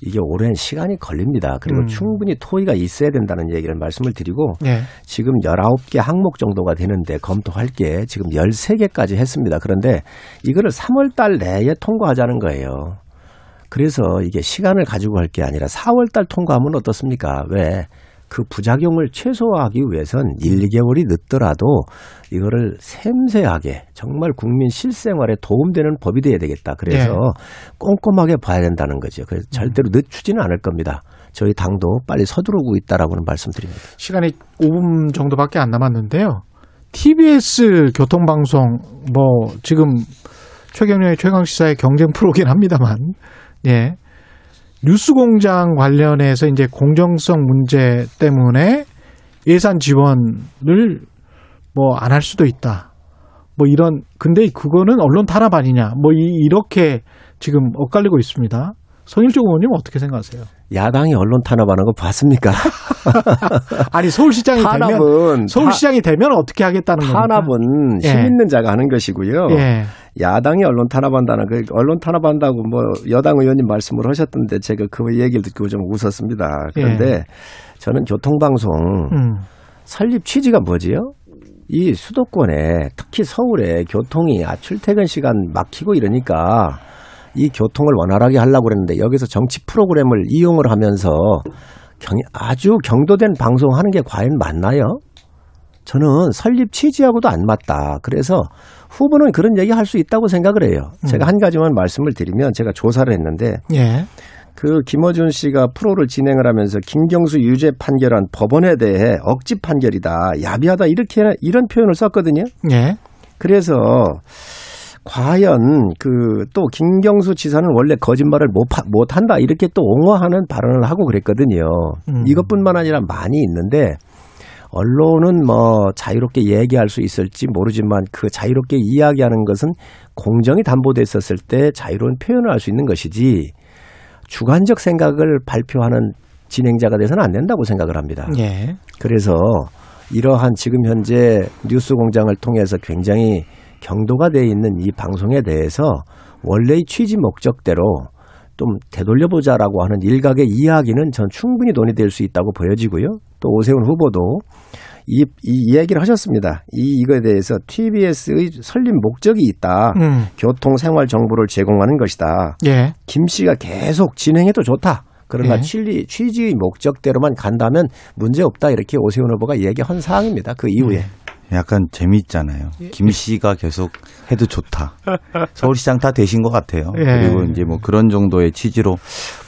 이게 오랜 시간이 걸립니다. 그리고 음. 충분히 토의가 있어야 된다는 얘기를 말씀을 드리고 예. 지금 19개 항목 정도가 되는데 검토할 게 지금 13개까지 했습니다. 그런데 이거를 3월 달 내에 통과하자는 거예요. 그래서 이게 시간을 가지고 할 게 아니라 4월 달 통과하면 어떻습니까? 왜? 그 부작용을 최소화하기 위해선 1, 2개월이 늦더라도 이거를 섬세하게 정말 국민 실생활에 도움되는 법이 돼야 되겠다. 그래서 예. 꼼꼼하게 봐야 된다는 거죠. 그래서 절대로 늦추지는 않을 겁니다. 저희 당도 빨리 서두르고 있다라고는 말씀드립니다. 시간이 5분 정도밖에 안 남았는데요. TBS 교통방송 뭐 지금 최경련의 최강 시사의 경쟁 프로긴 합니다만 예. 뉴스공장 관련해서 이제 공정성 문제 때문에 예산 지원을 뭐 안 할 수도 있다. 뭐 이런 근데 그거는 언론 탄압 아니냐. 뭐 이, 이렇게 지금 엇갈리고 있습니다. 성일종 의원님 어떻게 생각하세요? 야당이 언론 탄압하는 거 봤습니까? 아니 서울시장이 되면 서울시장이 되면 어떻게 하겠다는 겁니까? 탄압은 예. 힘 있는 자가 하는 것이고요. 예. 야당이 언론 탄압한다는 그 언론 탄압한다고 뭐 여당 의원님 말씀을 하셨던데 제가 그 얘기를 듣고 좀 웃었습니다. 그런데 저는 교통방송 음. 설립 취지가 뭐지요? 이 수도권에 특히 서울에 교통이 아, 출퇴근 시간 막히고 이러니까 이 교통을 원활하게 하려고 그랬는데 여기서 정치 프로그램을 이용을 하면서 경- 아주 경도된 방송하는 게 과연 맞나요? 저는 설립 취지하고도 안 맞다. 그래서 후보는 그런 얘기 할 수 있다고 생각을 해요. 제가 한 가지만 말씀을 드리면 제가 조사를 했는데 예. 그 김어준 씨가 프로를 진행을 하면서 김경수 유죄 판결한 법원에 대해 억지 판결이다, 야비하다 이렇게 이런 표현을 썼거든요. 예. 그래서 과연 그 또 김경수 지사는 원래 거짓말을 못, 하- 못 한다 이렇게 또 옹호하는 발언을 하고 그랬거든요. 음. 이것뿐만 아니라 많이 있는데 언론은 뭐 자유롭게 얘기할 수 있을지 모르지만 그 자유롭게 이야기하는 것은 공정이 담보됐었을 때 자유로운 표현을 할 수 있는 것이지 주관적 생각을 발표하는 진행자가 돼서는 안 된다고 생각을 합니다. 예. 그래서 이러한 지금 현재 뉴스 공장을 통해서 굉장히 경도가 돼 있는 이 방송에 대해서 원래의 취지 목적대로 좀 되돌려보자라고 하는 일각의 이야기는 전 충분히 논의될 수 있다고 보여지고요. 또 오세훈 후보도 이, 이 이야기를 하셨습니다. 이 이거에 대해서 TBS의 설립 목적이 있다. 음. 교통 생활 정보를 제공하는 것이다. 예. 김 씨가 계속 진행해도 좋다. 그러나 예. 취리, 취지의 목적대로만 간다면 문제 없다 이렇게 오세훈 후보가 얘기한 사항입니다. 그 이후에. 약간 재미있잖아요. 김 씨가 계속 해도 좋다. 서울시장 다 되신 것 같아요. 예. 그리고 이제 뭐 그런 정도의 취지로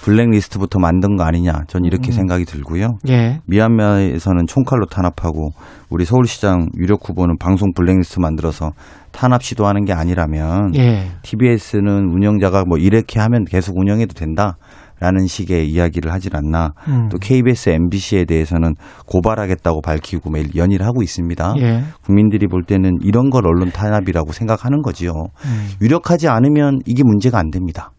블랙리스트부터 만든 거 아니냐. 전 이렇게 음. 생각이 들고요. 예. 미얀마에서는 총칼로 탄압하고 우리 서울시장 유력 후보는 방송 블랙리스트 만들어서 탄압 시도하는 게 아니라면 예. TBS는 운영자가 뭐 이렇게 하면 계속 운영해도 된다. 라는 식의 이야기를 하질 않나. 음. 또 KBS, MBC에 대해서는 고발하겠다고 밝히고 매일 연의를 하고 있습니다. 예. 국민들이 볼 때는 이런 걸 언론 탄압이라고 생각하는 거지요. 음. 유력하지 않으면 이게 문제가 안 됩니다.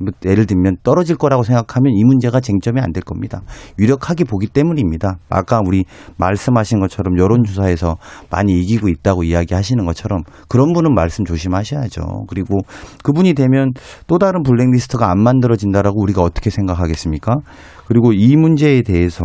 뭐 예를 들면 떨어질 거라고 생각하면 이 문제가 쟁점이 안 될 겁니다. 유력하게 보기 때문입니다. 아까 우리 말씀하신 것처럼 여론조사에서 많이 이기고 있다고 이야기하시는 것처럼 그런 분은 말씀 조심하셔야죠. 그리고 그분이 되면 또 다른 블랙리스트가 안 만들어진다라고 우리가 어떻게 생각하겠습니까? 그리고 이 문제에 대해서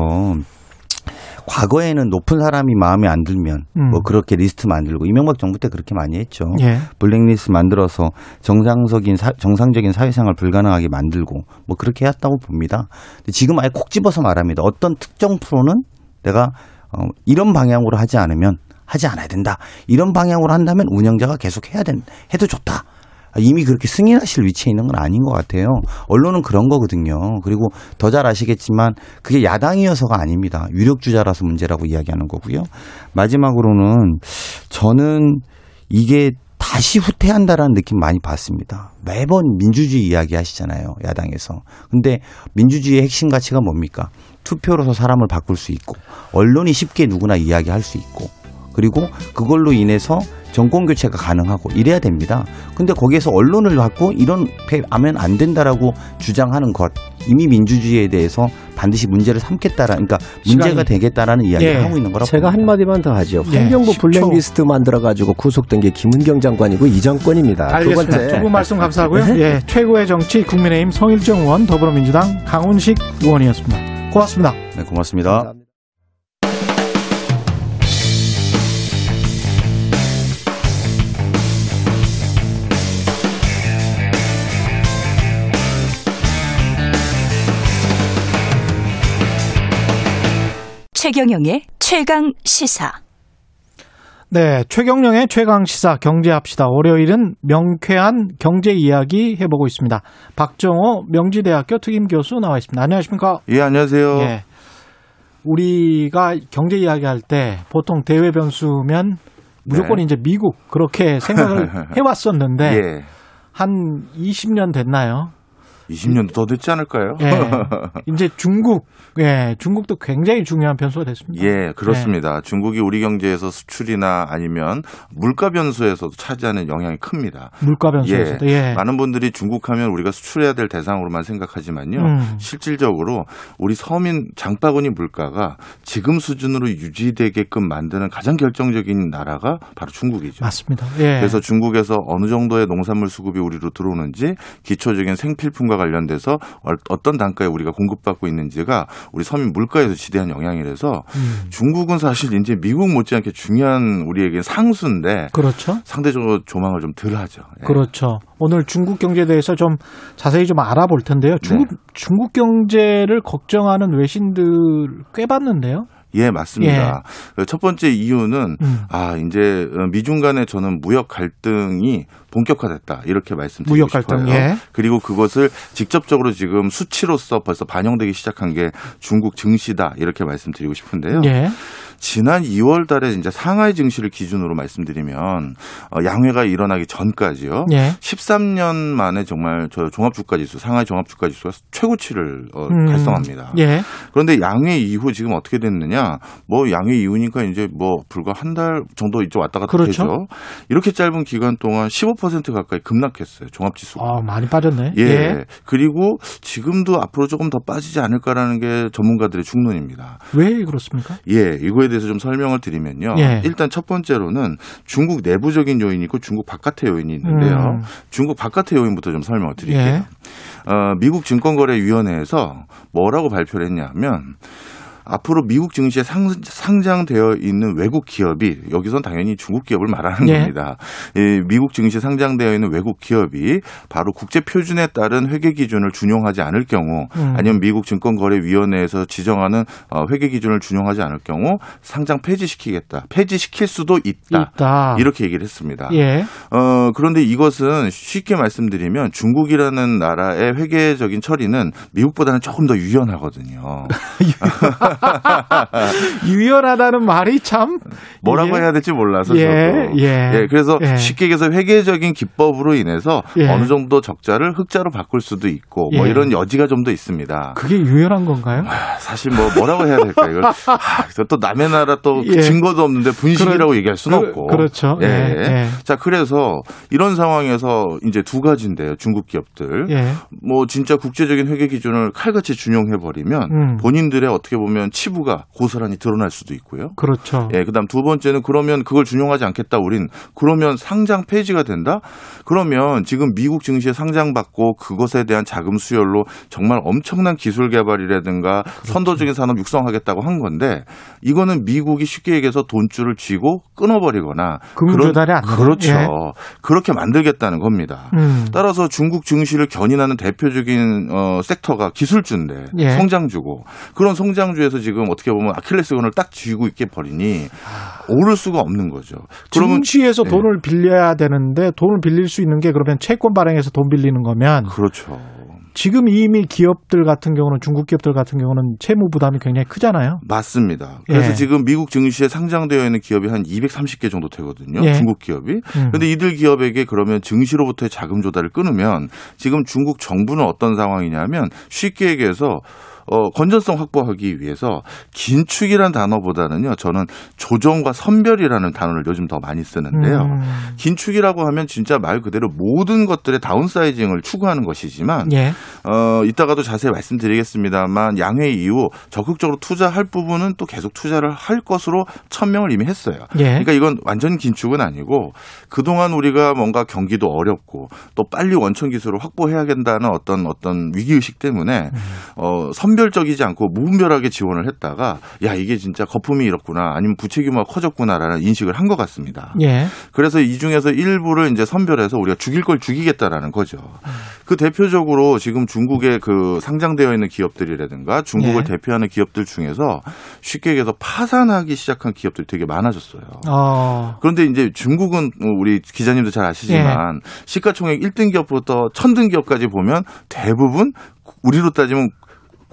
과거에는 높은 사람이 마음에 안 들면 음. 뭐 그렇게 리스트 만들고 이명박 정부 때 그렇게 많이 했죠. 예. 블랙리스트 만들어서 정상적인 사, 정상적인 사회생활 불가능하게 만들고 뭐 그렇게 했다고 봅니다. 근데 지금 아예 콕 집어서 말합니다. 어떤 특정 프로는 내가 어, 이런 방향으로 하지 않으면 하지 않아야 된다. 이런 방향으로 한다면 운영자가 계속 해야 된 해도 좋다. 이미 그렇게 승인하실 위치에 있는 건 아닌 것 같아요. 언론은 그런 거거든요. 그리고 더 잘 아시겠지만 그게 야당이어서가 아닙니다. 유력 주자라서 문제라고 이야기하는 거고요. 마지막으로는 저는 이게 다시 후퇴한다라는 느낌 많이 받습니다. 매번 민주주의 이야기 하시잖아요. 야당에서. 근데 민주주의의 핵심 가치가 뭡니까? 투표로서 사람을 바꿀 수 있고 언론이 쉽게 누구나 이야기할 수 있고 그리고 그걸로 인해서 정권 교체가 가능하고 이래야 됩니다. 근데 거기에서 언론을 갖고 이런 하면 안 된다라고 주장하는 것 이미 민주주의에 대해서 반드시 문제를 삼겠다라 그러니까 문제가 시간이- 되겠다라는 이야기를 예. 하고 있는 거라고 제가 봅니다. 한마디만 더 하죠. 예, 환경부 10초. 블랙리스트 만들어 가지고 구속된 게 김은경 장관이고 이 정권입니다. 두 알겠습니다. 번째. 두분 말씀 감사하고요. 네. 예, 최고의 정치 국민의힘 성일정 의원, 더불어민주당 강훈식 의원이었습니다. 고맙습니다. 네, 고맙습니다. 감사합니다. 최경영의 최강 시사. 네, 최경령의 최강 시사 경제합시다. 월요일은 명쾌한 경제 이야기 해보고 있습니다. 박정호 명지대학교 특임 교수 나와 있습니다. 안녕하십니까? 예, 안녕하세요. 예. 우리가 경제 이야기할 때 보통 대외 변수면 무조건 네. 이제 미국 그렇게 생각을 해왔었는데 예. 한 20년 됐나요? 20년도 더 됐지 않을까요? 예. 이제 중국, 예, 중국도 굉장히 중요한 변수가 됐습니다. 예, 그렇습니다. 중국이 우리 경제에서 수출이나 아니면 물가 변수에서도 차지하는 영향이 큽니다. 물가 변수에서도 예. 많은 분들이 중국하면 우리가 수출해야 될 대상으로만 생각하지만요. 음. 실질적으로 우리 서민 장바구니 물가가 지금 수준으로 유지되게끔 만드는 가장 결정적인 나라가 바로 중국이죠. 맞습니다. 예. 그래서 중국에서 어느 정도의 농산물 수급이 우리로 들어오는지 기초적인 생필품과 관련돼서 얼- 어떤 단가에 우리가 공급받고 있는지가 우리 서민 물가에서 지대한 영향이라서 음. 중국은 사실 이제 미국 못지않게 중요한 우리에게 상수인데 그렇죠. 상대적으로 조망을 좀 덜하죠. 예. 그렇죠. 오늘 중국 경제에 대해서 좀 자세히 좀 알아볼 텐데요. 중국 네. 중국 경제를 걱정하는 외신들 꽤 봤는데요. 예, 맞습니다. 첫 번째 이유는 음. 아 이제 미중 간의 저는 무역 갈등이 본격화됐다 이렇게 말씀드리고 무역 갈등, 싶어요. 예. 그리고 그것을 직접적으로 지금 수치로서 벌써 반영되기 시작한 게 중국 증시다 이렇게 말씀드리고 싶은데요. 예. 지난 2월 달에 이제 상하이 증시를 기준으로 말씀드리면 어, 양회가 일어나기 전까지요. 예. 13년 만에 정말 저 종합주가 지수, 상하이 종합주가 지수가 최고치를 어, 음. 달성합니다. 예. 그런데 양회 이후 지금 어떻게 됐느냐? 뭐 양회 이후니까 이제 뭐 불과 한 달 정도 이쪽 왔다 갔다 그렇죠. 되죠. 이렇게 짧은 기간 동안 15% 가까이 급락했어요. 종합지수가. 아, 많이 빠졌네. 예. 그리고 지금도 앞으로 조금 더 빠지지 않을까라는 게 전문가들의 중론입니다. 왜 그렇습니까? 예, 이거에 대해 서 좀 설명을 드리면요. 예. 일단 첫 번째로는 중국 내부적인 요인이 있고 중국 바깥의 요인이 있는데요. 음. 중국 바깥의 요인부터 좀 설명을 드릴게요. 예. 어, 미국 증권거래위원회에서 뭐라고 발표를 했냐면 앞으로 미국 증시에 상, 상장되어 있는 외국 기업이 여기선 당연히 중국 기업을 말하는 예. 겁니다. 이 미국 증시에 상장되어 있는 외국 기업이 바로 국제 표준에 따른 회계 기준을 준용하지 않을 경우 음. 아니면 미국 증권거래위원회에서 지정하는 어, 회계 기준을 준용하지 않을 경우 상장 폐지시키겠다. 폐지시킬 수도 있다. 있다. 이렇게 얘기를 했습니다. 예. 어, 그런데 이것은 쉽게 말씀드리면 중국이라는 나라의 회계적인 처리는 미국보다는 조금 더 유연하거든요. 유연하다는 말이 참 뭐라고 이게- 해야 될지 몰라서 예, 저도. 예. 그래서 예. 쉽게 얘기해서 회계적인 기법으로 인해서 예. 어느 정도 적자를 흑자로 바꿀 수도 있고 뭐 예. 이런 여지가 좀 더 있습니다. 그게 유연한 건가요? 사실 뭐 뭐라고 해야 될까 이걸 아, 또 남의 나라 또 예. 증거도 없는데 분식이라고 그러- 얘기할 수는 그- 없고 그렇죠. 예. 예, 예. 자 그래서 이런 상황에서 이제 두 가지인데요 중국 기업들 예. 뭐 진짜 국제적인 회계 기준을 칼같이 준용해 버리면 음. 본인들의 어떻게 보면 치부가 고스란히 드러날 수도 있고요. 그렇죠. 예, 그다음 두 번째는 그러면 그걸 준용하지 않겠다 우린 그러면 상장 폐지가 된다? 그러면 지금 미국 증시에 상장받고 그것에 대한 자금 수혈로 정말 엄청난 기술 개발이라든가 그렇죠. 선도적인 산업 육성하겠다고 한 건데 이거는 미국이 쉽게 얘기해서 돈줄을 쥐고 끊어버리거나 그런- 그렇죠. 예. 그렇게 만들겠다는 겁니다. 음. 따라서 중국 증시를 견인하는 대표적인 어, 섹터가 기술주인데 예. 성장주고 그런 성장주에서 지금 어떻게 보면 아킬레스건을 딱 쥐고 있게 버리니 오를 수가 없는 거죠. 그러면 증시에서 네. 돈을 빌려야 되는데 돈을 빌릴 수 있는 게 그러면 채권 발행해서 돈 빌리는 거면 그렇죠. 지금 이미 기업들 같은 경우는 중국 기업들 같은 경우는 채무 부담이 굉장히 크잖아요. 맞습니다. 그래서 예. 지금 미국 증시에 상장되어 있는 기업이 한 230개 정도 되거든요. 예. 중국 기업이. 음. 근데 이들 기업에게 그러면 증시로부터의 자금 조달을 끊으면 지금 중국 정부는 어떤 상황이냐면 쉽게 얘기해서 어, 건전성 확보하기 위해서 긴축이라는 단어보다는요, 저는 조정과 선별이라는 단어를 요즘 더 많이 쓰는데요. 음. 긴축이라고 하면 진짜 말 그대로 모든 것들의 다운사이징을 추구하는 것이지만 예. 어, 이따가도 자세히 말씀드리겠습니다만 양회 이후 적극적으로 투자할 부분은 또 계속 투자를 할 것으로 천명을 이미 했어요. 예. 그러니까 이건 완전 긴축은 아니고 그동안 우리가 뭔가 경기도 어렵고 또 빨리 원천 기술을 확보해야 된다는 어떤 어떤 위기 의식 때문에 어, 선 별적이지 않고 무분별하게 지원을 했다가 야 이게 진짜 거품이 이렇구나 아니면 부채 규모가 커졌구나라는 인식을 한 것 같습니다. 예. 그래서 이 중에서 일부를 이제 선별해서 우리가 죽일 걸 죽이겠다라는 거죠. 그 대표적으로 지금 중국에 그 상장되어 있는 기업들이라든가 중국을 예. 대표하는 기업들 중에서 쉽게 얘기해서 파산하기 시작한 기업들이 되게 많아졌어요. 어. 그런데 이제 중국은 우리 기자님도 잘 아시지만 예. 시가총액 1등 기업부터 천등 기업까지 보면 대부분 우리로 따지면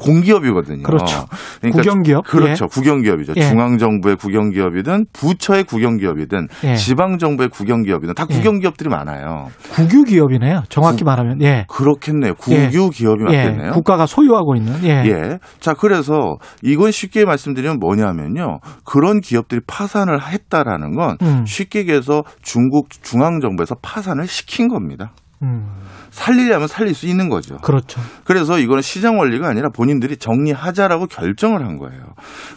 공기업이거든요. 그렇죠. 그러니까 국영기업? 그렇죠. 국영기업이죠. 예. 중앙정부의 국영기업이든 부처의 국영기업이든 예. 지방정부의 국영기업이든 다 예. 국영기업들이 많아요. 국유 기업이네요. 정확히 말하면. 예. 그렇겠네요. 국유 기업이 예. 맞겠네요. 국가가 소유하고 있는. 예. 예. 자, 그래서 이건 쉽게 말씀드리면 뭐냐면요. 그런 기업들이 파산을 했다라는 건 음. 쉽게 얘기해서 중국 중앙정부에서 파산을 시킨 겁니다. 음. 살리려면 살릴 수 있는 거죠. 그렇죠. 그래서 이거는 시장 원리가 아니라 본인들이 정리하자라고 결정을 한 거예요.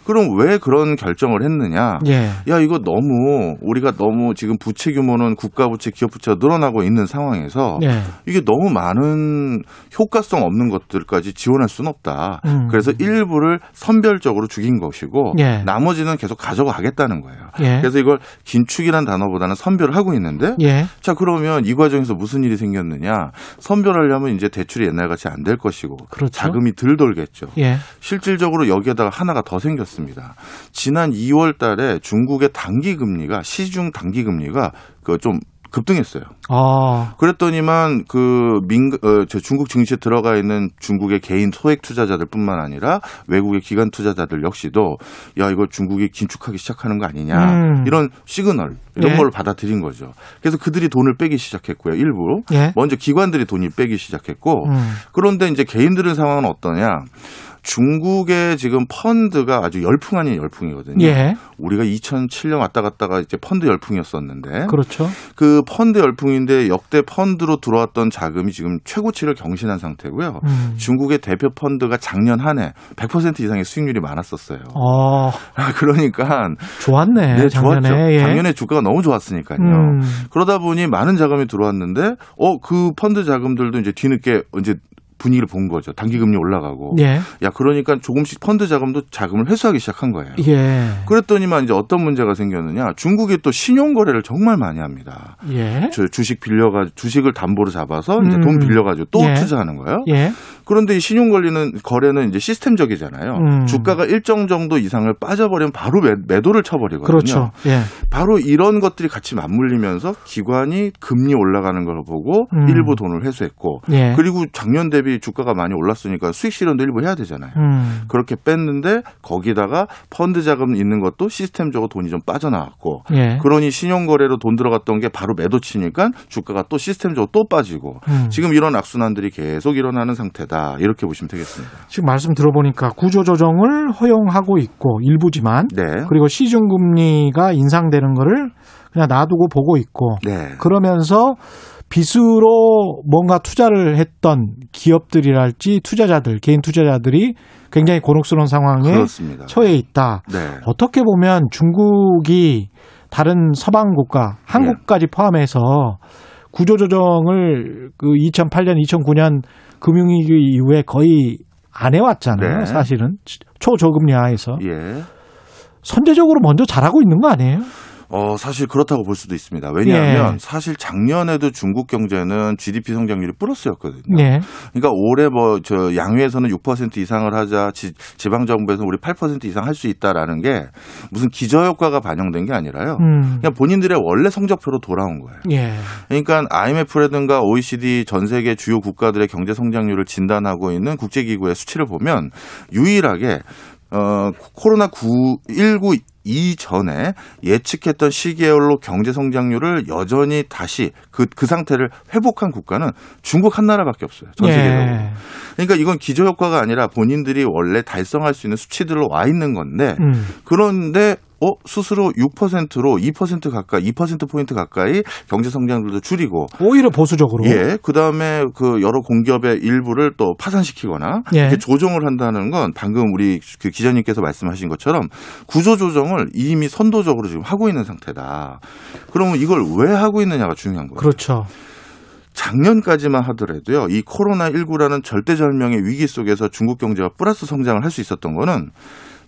그럼 왜 그런 결정을 했느냐? 예. 야, 이거 너무 우리가 너무 지금 부채 규모는 국가 부채, 기업 부채가 늘어나고 있는 상황에서 예. 이게 너무 많은 효과성 없는 것들까지 지원할 수는 없다. 음. 그래서 일부를 선별적으로 죽인 것이고 예. 나머지는 계속 가져가겠다는 거예요. 예. 그래서 이걸 긴축이라는 단어보다는 선별을 하고 있는데 예. 자 그러면 이 과정에서 무슨 일이 생겼느냐 선별하려면 이제 대출이 옛날 같이 안 될 것이고 그렇죠. 자금이 덜 돌겠죠. 예. 실질적으로 여기에다가 하나가 더 생겼습니다. 지난 2월 달에 중국의 단기 금리가 시중 단기 금리가 그좀 급등했어요. 아. 그랬더니만 그 민, 어, 저 중국 증시에 들어가 있는 중국의 개인 소액 투자자들뿐만 아니라 외국의 기관 투자자들 역시도 야 이거 중국이 긴축하기 시작하는 거 아니냐 음. 이런 시그널 이런 예. 걸 받아들인 거죠. 그래서 그들이 돈을 빼기 시작했고요. 일부 예. 먼저 기관들이 돈이 빼기 시작했고 음. 그런데 이제 개인들의 상황은 어떠냐? 중국의 지금 펀드가 아주 열풍 아닌 열풍이거든요. 예. 우리가 2007년 왔다 갔다가 이제 펀드 열풍이었었는데 그렇죠. 그 펀드 열풍인데 역대 펀드로 들어왔던 자금이 지금 최고치를 경신한 상태고요. 음. 중국의 대표 펀드가 작년 한 해 100% 이상의 수익률이 많았었어요. 어. 그러니까 좋았네. 네, 작년에. 좋았죠. 예. 작년에 주가가 너무 좋았으니까요. 음. 그러다 보니 많은 자금이 들어왔는데 어 그 펀드 자금들도 이제 뒤늦게 이제 분위기를 본 거죠. 단기 금리 올라가고. 예. 야 그러니까 조금씩 펀드 자금도 자금을 회수하기 시작한 거예요. 예. 그랬더니만 이제 어떤 문제가 생겼느냐? 중국이 또 신용 거래를 정말 많이 합니다. 예. 저 주식 빌려가 주식을 담보로 잡아서 이제 음. 돈 빌려가지고 또 예. 투자하는 거예요. 예. 그런데 이 신용 걸리는 거래는 이제 시스템적이잖아요. 음. 주가가 일정 정도 이상을 빠져버리면 바로 매, 매도를 쳐버리거든요. 그렇죠. 예. 바로 이런 것들이 같이 맞물리면서 기관이 금리 올라가는 걸 보고 음. 일부 돈을 회수했고 예. 그리고 작년 대비 주가가 많이 올랐으니까 수익 실현도 일부 해야 되잖아요. 음. 그렇게 뺐는데 거기다가 펀드 자금 있는 것도 시스템적으로 돈이 좀 빠져나왔고 예. 그러니 신용 거래로 돈 들어갔던 게 바로 매도 치니까 주가가 또 시스템적으로 또 빠지고 음. 지금 이런 악순환들이 계속 일어나는 상태다 이렇게 보시면 되겠습니다. 지금 말씀 들어보니까 구조조정을 허용하고 있고 일부지만 네. 그리고 시중금리가 인상되는 거를 그냥 놔두고 보고 있고 네. 그러면서 빚으로 뭔가 투자를 했던 기업들이랄지 투자자들 개인 투자자들이 굉장히 곤혹스러운 상황에 그렇습니다. 처해 있다. 네. 어떻게 보면 중국이 다른 서방 국가, 한국까지 포함해서 구조조정을 그 2008년, 2009년 금융위기 이후에 거의 안 해왔잖아요. 네. 사실은 초저금리 하에서 예. 선제적으로 먼저 잘하고 있는 거 아니에요? 어, 사실 그렇다고 볼 수도 있습니다. 왜냐하면 예. 사실 작년에도 중국 경제는 GDP 성장률이 플러스였거든요. 네. 그러니까 올해 뭐 저 양회에서는 6% 이상을 하자 지, 지방 정부에서는 우리 8% 이상 할 수 있다라는 게 무슨 기저 효과가 반영된 게 아니라요. 음. 그냥 본인들의 원래 성적표로 돌아온 거예요. 예. 그러니까 IMF라든가 OECD 전 세계 주요 국가들의 경제 성장률을 진단하고 있는 국제기구의 수치를 보면 유일하게 어 코로나 19 이전에 예측했던 시계열로 경제 성장률을 여전히 다시 그, 그 상태를 회복한 국가는 중국 한 나라밖에 없어요. 전 세계적으로. 예. 그러니까 이건 기저효과가 아니라 본인들이 원래 달성할 수 있는 수치들로 와 있는 건데 음. 그런데 어 스스로 6%로 2% 가까이 2%포인트 가까이 경제 성장률도 줄이고 오히려 보수적으로. 예, 그 다음에 그 여러 공기업의 일부를 또 파산시키거나 예. 조정을 한다는 건 방금 우리 그 기자님께서 말씀하신 것처럼 구조 조정을 이미 선도적으로 지금 하고 있는 상태다. 그러면 이걸 왜 하고 있느냐가 중요한 거예요. 그렇죠. 작년까지만 하더라도요, 이 코로나19라는 절대절명의 위기 속에서 중국 경제가 플러스 성장을 할 수 있었던 거는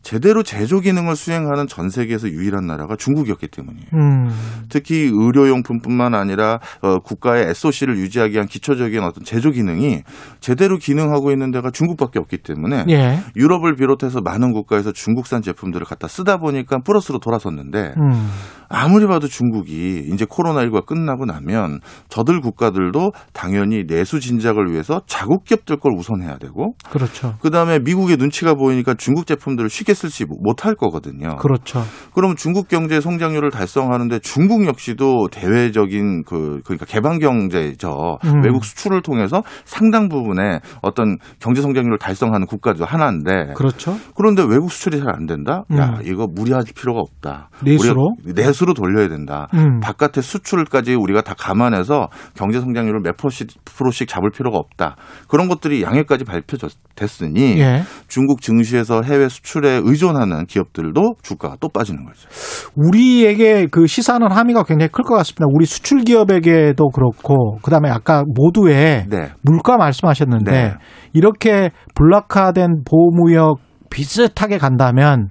제대로 제조 기능을 수행하는 전 세계에서 유일한 나라가 중국이었기 때문이에요. 음. 특히 의료용품뿐만 아니라 어, 국가의 SOC를 유지하기 위한 기초적인 어떤 제조 기능이 제대로 기능하고 있는 데가 중국밖에 없기 때문에 예. 유럽을 비롯해서 많은 국가에서 중국산 제품들을 갖다 쓰다 보니까 플러스로 돌아섰는데 음. 아무리 봐도 중국이 이제 코로나19가 끝나고 나면 저들 국가들도 당연히 내수 진작을 위해서 자국 기업들 걸 우선해야 되고 그렇죠. 그다음에 미국의 눈치가 보이니까 중국 제품들을 쉽게 쓸지 못할 거거든요. 그렇죠. 그럼 중국 경제 성장률을 달성하는데 중국 역시도 대외적인 그 그러니까 개방 경제죠. 음. 외국 수출을 통해서 상당 부분의 어떤 경제 성장률을 달성하는 국가도 하나인데 그렇죠. 그런데 외국 수출이 잘 안 된다. 야 음. 이거 무리할 필요가 없다. 내수로? 내수로 돌려야 된다. 음. 바깥의 수출까지 우리가 다 감안해서 경제 성장률을 몇 프로씩, 프로씩 잡을 필요가 없다. 그런 것들이 양해까지 발표됐으니 예. 중국 증시에서 해외 수출에 의존하는 기업들도 주가가 또 빠지는 거죠. 우리에게 그 시사하는 함의가 굉장히 클 것 같습니다. 우리 수출 기업에게도 그렇고 그다음에 아까 모두의 네. 물가 말씀하셨는데 네. 이렇게 블록화된 보호무역 비슷하게 간다면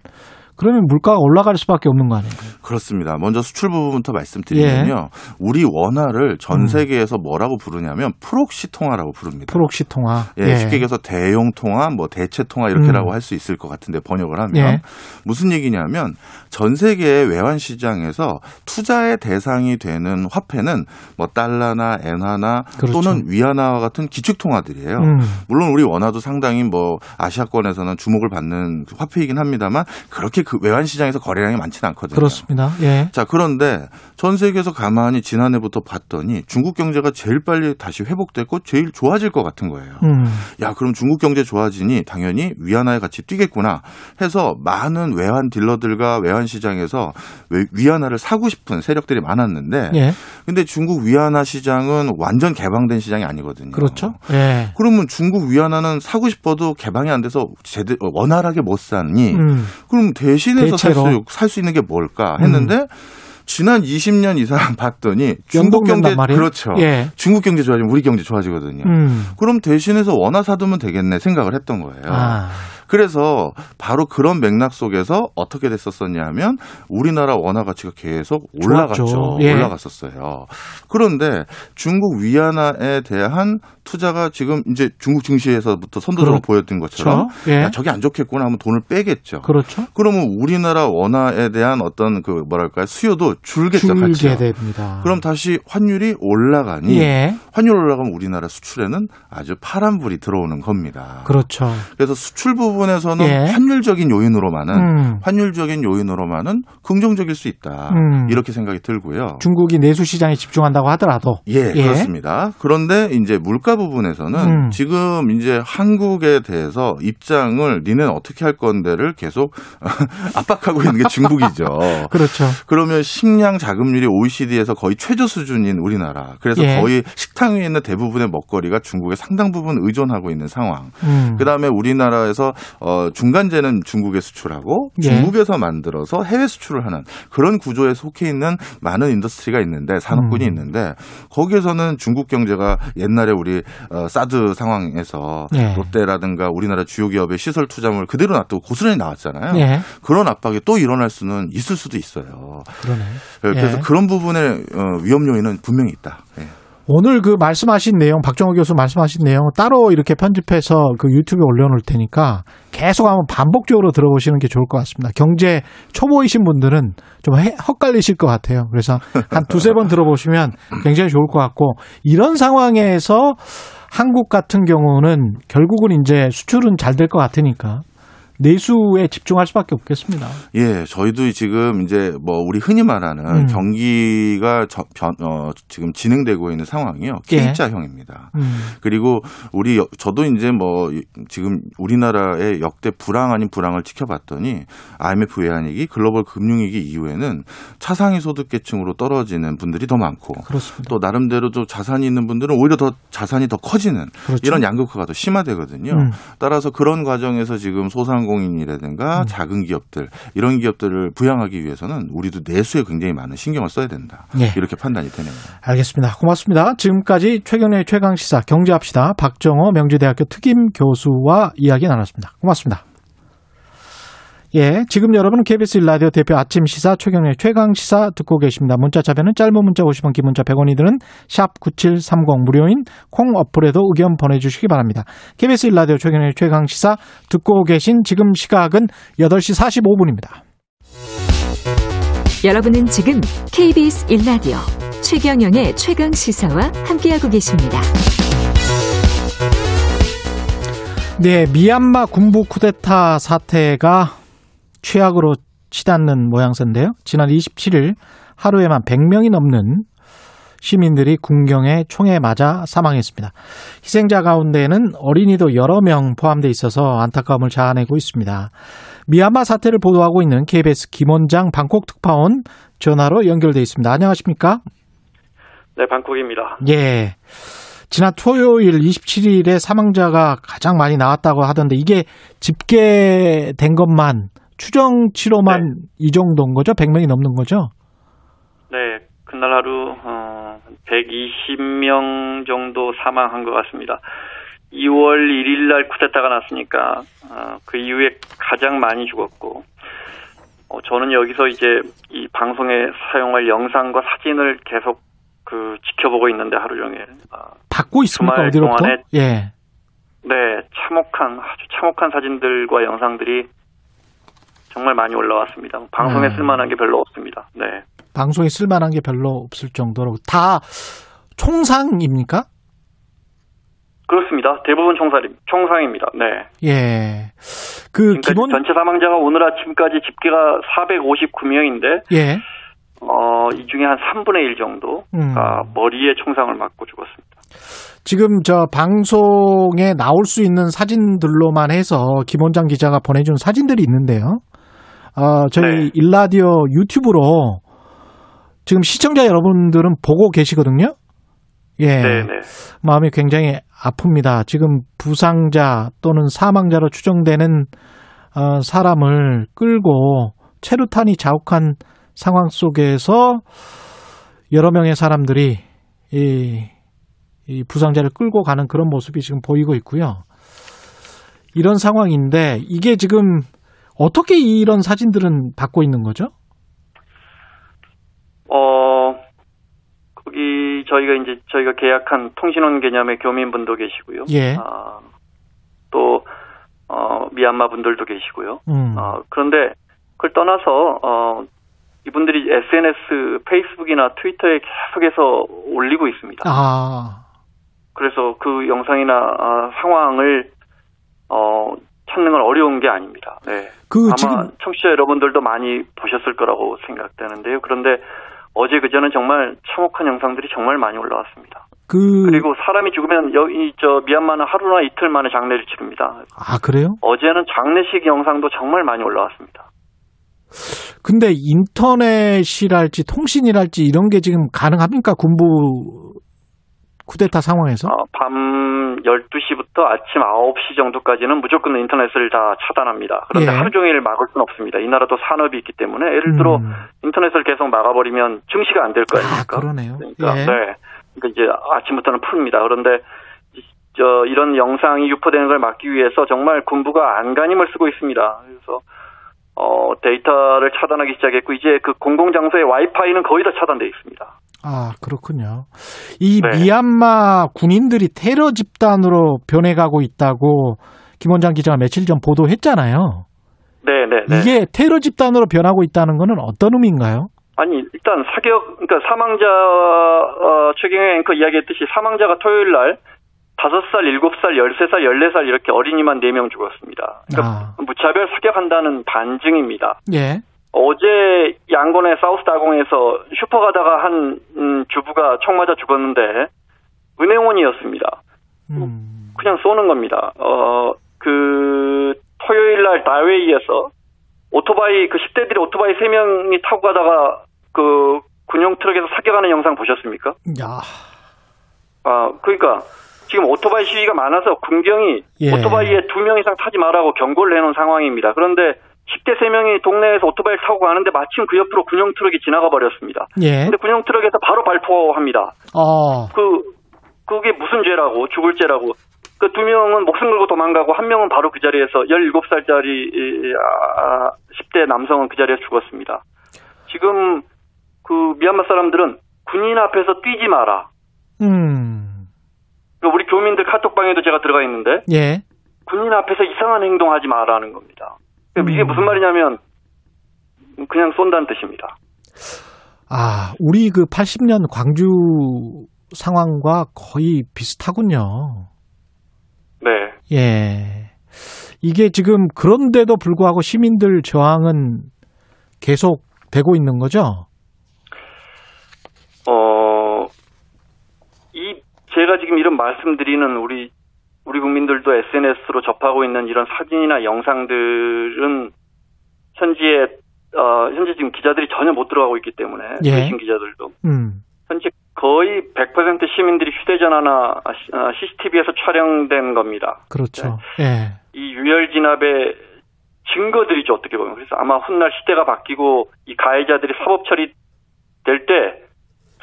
그러면 물가가 올라갈 수밖에 없는 거 아니에요? 그렇습니다. 먼저 수출 부분부터 말씀드리면요. 우리 원화를 전 예. 음. 세계에서 뭐라고 부르냐면 proxy 통화라고 부릅니다. proxy 통화. 예, 쉽게 얘기해서 대용 통화, 뭐 대체 통화 이렇게라고 음. 할수 있을 것 같은데 번역을 하면 예. 무슨 얘기냐면 전 세계의 외환 시장에서 투자의 대상이 되는 화폐는 뭐 달러나 엔화나 그렇죠. 또는 위안화와 같은 기축 통화들이에요. 음. 물론 우리 원화도 상당히 뭐 아시아권에서는 주목을 받는 화폐이긴 합니다만 그렇게 그 외환 시장에서 거래량이 많지는 않거든요. 그렇습니다. 예. 자, 그런데 전 세계에서 가만히 지난해부터 봤더니 중국 경제가 제일 빨리 다시 회복됐고 제일 좋아질 것 같은 거예요. 음. 야, 그럼 중국 경제 좋아지니 당연히 위안화에 같이 뛰겠구나 해서 많은 외환 딜러들과 외환 시장에서 외- 위안화를 사고 싶은 세력들이 많았는데 예. 근데 중국 위안화 시장은 완전 개방된 시장이 아니거든요. 그렇죠. 예. 그러면 중국 위안화는 사고 싶어도 개방이 안 돼서 제대로 원활하게 못 사니 음. 그럼 대 신해서 대체로. 살수 있는 게 뭘까 했는데 지난 20년 이상 봤더니 중국 경제? 그렇죠. 예. 중국 경제 좋아지면 우리 경제 좋아지거든요. 음. 그럼 대신해서 원화 사두면 되겠네 생각을 했던 거예요. 아. 그래서 바로 그런 맥락 속에서 어떻게 됐었었냐 하면 우리나라 원화 가치가 계속 올라갔죠. 좋았죠. 예. 올라갔었어요. 그런데 중국 위안화에 대한 투자가 지금 이제 중국 증시에서부터 선도적으로 그렇죠. 보였던 것처럼 예. 야, 저게 안 좋겠구나 하면 돈을 빼겠죠. 그렇죠. 그러면 우리나라 원화에 대한 어떤 그 뭐랄까요 수요도 줄겠죠. 줄게 가치가. 됩니다. 그럼 다시 환율이 올라가니 예. 환율 올라가면 우리나라 수출에는 아주 파란불이 들어오는 겁니다. 그렇죠. 그래서 수출 부분 에서는 예. 환율적인 요인으로만은 음. 환율적인 요인으로만은 긍정적일 수 있다. 음. 이렇게 생각이 들고요. 중국이 내수 시장에 집중한다고 하더라도 예, 그렇습니다. 그런데 이제 물가 부분에서는 음. 지금 이제 한국에 대해서 입장을 니네는 어떻게 할 건데를 계속 압박하고 있는 게 중국이죠. 그렇죠. 그러면 식량 자급률이 OECD에서 거의 최저 수준인 우리나라. 그래서 예. 거의 식탁 위에 있는 대부분의 먹거리가 중국에 상당 부분 의존하고 있는 상황. 음. 그다음에 우리나라에서 어 중간재는 중국에 수출하고 예. 중국에서 만들어서 해외 수출을 하는 그런 구조에 속해 있는 많은 industry가 있는데 산업군이 음. 있는데 거기에서는 중국 경제가 옛날에 우리 어 사드 상황에서 예. 롯데라든가 우리나라 주요 기업의 시설 투자물 그대로 놔두고 고스란히 나왔잖아요. 예. 그런 압박이 또 일어날 수는 있을 수도 있어요. 그러네. 그래서 예. 그런 부분의 어, 위험 요인은 분명히 있다. 예. 오늘 그 말씀하신 내용, 박정호 교수 말씀하신 내용 따로 이렇게 편집해서 그 유튜브에 올려놓을 테니까 계속 한번 반복적으로 들어보시는 게 좋을 것 같습니다. 경제 초보이신 분들은 좀 해- 헛갈리실 것 같아요. 그래서 한 두세 번 들어보시면 굉장히 좋을 것 같고 이런 상황에서 한국 같은 경우는 결국은 이제 수출은 잘 될 것 같으니까 내수에 집중할 수밖에 없겠습니다. 예, 저희도 지금 이제 뭐 우리 흔히 말하는 음. 경기가 저, 변, 어, 지금 진행되고 있는 상황이요. 예. K자형입니다. 음. 그리고 우리 여- 저도 이제 뭐 이- 지금 우리나라의 역대 불황 아닌 불황을 지켜봤더니 IMF 외환위기, 글로벌 금융위기 이후에는 차상위 소득계층으로 떨어지는 분들이 더 많고 그렇습니다. 또 나름대로 또 자산이 있는 분들은 오히려 더 자산이 더 커지는 그렇죠. 이런 양극화가 더 심화되거든요. 음. 따라서 그런 과정에서 지금 소상 공인이라든가 음. 작은 기업들 이런 기업들을 부양하기 위해서는 우리도 내수에 굉장히 많은 신경을 써야 된다. 예. 이렇게 판단이 되네요. 알겠습니다. 고맙습니다. 지금까지 최경련의 최강 시사 경제합시다. 박정호 명지대학교 특임 교수와 이야기 나눴습니다. 고맙습니다. 예, 지금 여러분은 KBS 일라디오 대표 아침 시사 최경련의 최강 시사 듣고 계십니다. 문자 자변은 짧은 문자 50원, 긴 문자 100원이 드는 샵 9730 무료인 콩 어플에도 의견 보내주시기 바랍니다. KBS 일라디오 최경련의 최강 시사 듣고 계신 지금 시각은 8시 45분입니다. 여러분은 지금 KBS 1라디오 최경영의 최강 시사와 함께하고 계십니다. 네, 미얀마 군부 쿠데타 사태가 최악으로 치닫는 모양새인데요. 지난 27일 하루에만 100명이 넘는 시민들이 군경에 총에 맞아 사망했습니다. 희생자 가운데에는 어린이도 여러 명 포함돼 있어서 안타까움을 자아내고 있습니다. 미얀마 사태를 보도하고 있는 KBS 김원장 방콕 특파원 전화로 연결돼 있습니다. 안녕하십니까? 네, 방콕입니다. 예. 지난 토요일 27일에 사망자가 가장 많이 나왔다고 하던데 이게 집계된 것만 추정치로만 이 정도인 거죠? 100명이 넘는 거죠? 네, 그날 하루 어, 120명 정도 사망한 것 같습니다. 2월 1일 날 쿠데타가 났으니까 어, 그 이후에 가장 많이 죽었고 어, 저는 여기서 이제 이 방송에 사용할 영상과 사진을 계속 그 지켜보고 있는데 하루 종일 아, 받고 있습니까? 어디로부터? 예. 네 참혹한 아주 참혹한 사진들과 영상들이 정말 많이 올라왔습니다. 방송에 음. 쓸만한 게 별로 없습니다. 네. 방송에 쓸만한 게 별로 없을 정도로 다 총상입니까? 그렇습니다. 대부분 총살이, 총상입니다. 네. 예. 그 기본 전체 사망자가 오늘 아침까지 집계가 459명인데 예. 어, 이 중에 한 3분의 1 정도가 음. 머리에 총상을 맞고 죽었습니다. 지금 저 방송에 나올 수 있는 사진들로만 해서 김원장 기자가 보내준 사진들이 있는데요. 어, 저희 네. 일라디오 유튜브로 지금 시청자 여러분들은 보고 계시거든요. 예. 네, 네. 마음이 굉장히 아픕니다. 지금 부상자 또는 사망자로 추정되는 어, 사람을 끌고 체류탄이 자욱한 상황 속에서 여러 명의 사람들이 이, 이 부상자를 끌고 가는 그런 모습이 지금 보이고 있고요. 이런 상황인데 이게 지금 어떻게 이런 사진들은 받고 있는 거죠? 어, 거기 저희가 이제 저희가 계약한 통신원 개념의 교민분도 계시고요. 예. 아, 또 어, 미얀마 분들도 계시고요. 음. 어, 그런데 그걸 떠나서 어, 이분들이 SNS, 페이스북이나 트위터에 계속해서 올리고 있습니다. 아, 그래서 그 영상이나 아, 상황을 어, 찾는 건 어려운 게 아닙니다. 네. 그 아마 지금 청취자 여러분들도 많이 보셨을 거라고 생각되는데요. 그런데 어제 그제는 정말 참혹한 영상들이 정말 많이 올라왔습니다. 그 그리고 사람이 죽으면 여기 저 미얀마는 하루나 이틀 만에 장례를 치릅니다. 아, 그래요? 어제는 장례식 영상도 정말 많이 올라왔습니다. 근데 인터넷이랄지 통신이랄지 이런 게 지금 가능합니까? 군부 쿠데타 상황에서? 어, 밤 12시부터 아침 9시 정도까지는 무조건 인터넷을 다 차단합니다. 그런데 예. 하루 종일 막을 수는 없습니다. 이 나라도 산업이 있기 때문에 예를 들어 음. 인터넷을 계속 막아버리면 증시가 안 될 거 아, 아닙니까? 그러네요. 그러니까 예. 네. 그러니까 이제 아침부터는 풉니다. 그런데 이- 저 이런 영상이 유포되는 걸 막기 위해서 정말 군부가 안간힘을 쓰고 있습니다. 그래서 어 데이터를 차단하기 시작했고 이제 그 공공 장소의 와이파이는 거의 다 차단돼 있습니다. 아, 그렇군요. 이 네. 미얀마 군인들이 테러 집단으로 변해가고 있다고 김 원장 기자가 며칠 전 보도했잖아요. 네, 네, 네. 이게 테러 집단으로 변하고 있다는 거는 어떤 의미인가요? 아니 일단 사격 그러니까 사망자 어, 최경영 앵커 이야기했듯이 사망자가 토요일 날 5살, 7살, 13살, 14살 이렇게 어린이만 4명 죽었습니다. 그러니까 아, 무차별 사격한다는 반증입니다. 예. 어제 양곤의 사우스 다공에서 슈퍼 가다가 한 음, 주부가 총 맞아 죽었는데 은행원이었습니다. 음, 그냥 쏘는 겁니다. 어, 그 토요일 날 다웨이에서 오토바이 그 10대들이 오토바이 3명이 타고 가다가 그 군용 트럭에서 사격하는 영상 보셨습니까? 야, 아, 그러니까 지금 오토바이 시위가 많아서 군경이 예. 오토바이에 두 명 이상 타지 말라고 경고를 해놓은 상황입니다. 그런데 10대 3명이 동네에서 오토바이를 타고 가는데 마침 그 옆으로 군용 트럭이 지나가 버렸습니다. 예. 근데 군용 트럭에서 바로 발포합니다. 어, 그 그게 무슨 죄라고 죽을 죄라고 그 두 명은 목숨 걸고 도망가고 한 명은 바로 그 자리에서 17살짜리 10대 남성은 그 자리에서 죽었습니다. 지금 그 미얀마 사람들은 군인 앞에서 뛰지 마라. 음, 그 우리 교민들 카톡방에도 제가 들어가 있는데 예. 군인 앞에서 이상한 행동하지 마라는 겁니다. 이게 음. 무슨 말이냐면 그냥 쏜다는 뜻입니다. 아, 우리 그 80년 광주 상황과 거의 비슷하군요. 네. 예. 이게 지금 그런데도 불구하고 시민들 저항은 계속 되고 있는 거죠? 어, 이, 제가 지금 이런 말씀드리는 우리, 우리 국민들도 SNS로 접하고 있는 이런 사진이나 영상들은 현지에, 어, 현재 지금 기자들이 전혀 못 들어가고 있기 때문에, 예. 외신 기자들도. 음. 현재 거의 100% 시민들이 휴대전화나 CCTV에서 촬영된 겁니다. 그렇죠. 예. 이 유혈 진압의 증거들이죠 어떻게 보면 그래서 아마 훗날 시대가 바뀌고 이 가해자들이 사법 처리 될 때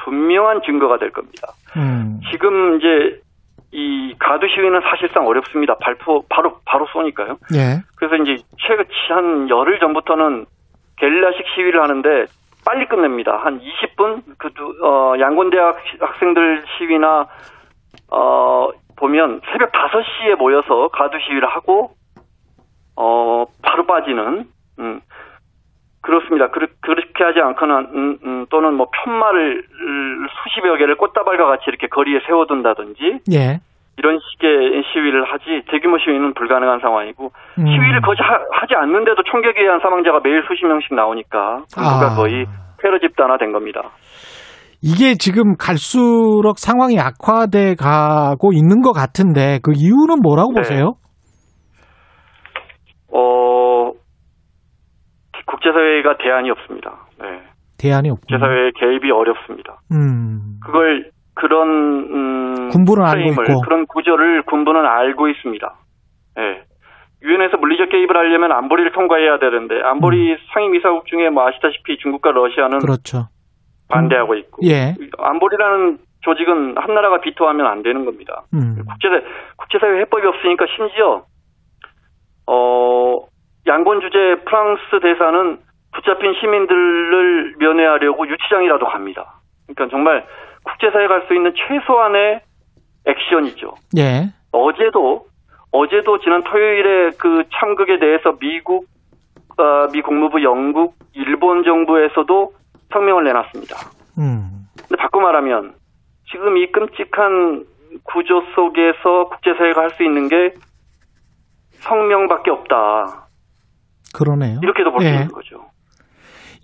분명한 증거가 될 겁니다. 음. 지금 이제 이 가두 시위는 사실상 어렵습니다. 발포 바로 바로 쏘니까요. 예. 그래서 이제 최근 한 열흘 전부터는 게릴라식 시위를 하는데 빨리 끝냅니다. 한 20분 그 어, 양곤대학 학생들 시위나 어 보면 새벽 5시에 모여서 가두 시위를 하고 어 바로 빠지는 음 그렇습니다. 그, 그렇게 하지 않거나 음, 음, 또는 뭐 편말을 수십여 개를 꽃다발과 같이 이렇게 거리에 세워둔다든지 예. 이런 식의 시위를 하지 대규모 시위는 불가능한 상황이고 음. 시위를 거의 하, 하지 않는데도 총격에 의한 사망자가 매일 수십 명씩 나오니까 군부가 아. 거의 테러 집단화 된 겁니다. 이게 지금 갈수록 상황이 악화돼 가고 있는 것 같은데 그 이유는 뭐라고 네. 보세요? 어 국제사회가 대안이 없습니다. 네. 대안이 없고. 국제사회의 개입이 어렵습니다. 음. 그걸 그런 음, 군부는 알고 프레임을, 있고. 그런 구조를 군부는 알고 있습니다. 예. 유엔에서 물리적 개입을 하려면 안보리를 통과해야 되는데 안보리 상임이사국 중에 뭐 아시다시피 중국과 러시아는 그렇죠. 반대하고 있고 예. 안보리라는 조직은 한 나라가 비토하면 안 되는 겁니다. 음. 국제사 국제사회 해법이 없으니까 심지어 어 양권 주재 프랑스 대사는 붙잡힌 시민들을 면회하려고 유치장이라도 갑니다. 그러니까 정말 국제사회 갈수 있는 최소한의 액션이죠. 예. 어제도 어제도 지난 토요일에 그 참극에 대해서 미국, 어, 미 국무부, 영국, 일본 정부에서도 성명을 내놨습니다. 음. 근데 바꿔 말하면 지금 이 끔찍한 구조 속에서 국제사회가 할 수 있는 게 성명밖에 없다. 그러네요. 이렇게도 볼수 예. 있는 거죠.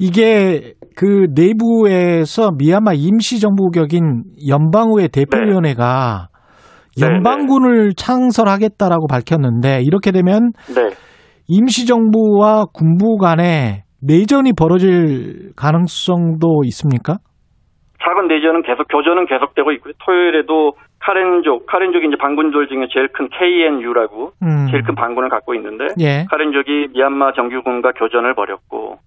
이게 그 내부에서 미얀마 임시정부격인 연방의회 대표위원회가 네, 연방군을 창설하겠다라고 밝혔는데 이렇게 되면 네. 임시정부와 군부 간에 내전이 벌어질 가능성도 있습니까? 작은 내전은 계속 교전은 계속되고 있고요. 토요일에도 카렌족, 카렌족이 이제 반군들 중에 제일 큰 KNU라고 음. 제일 큰 반군을 갖고 있는데 예. 카렌족이 미얀마 정규군과 교전을 벌였고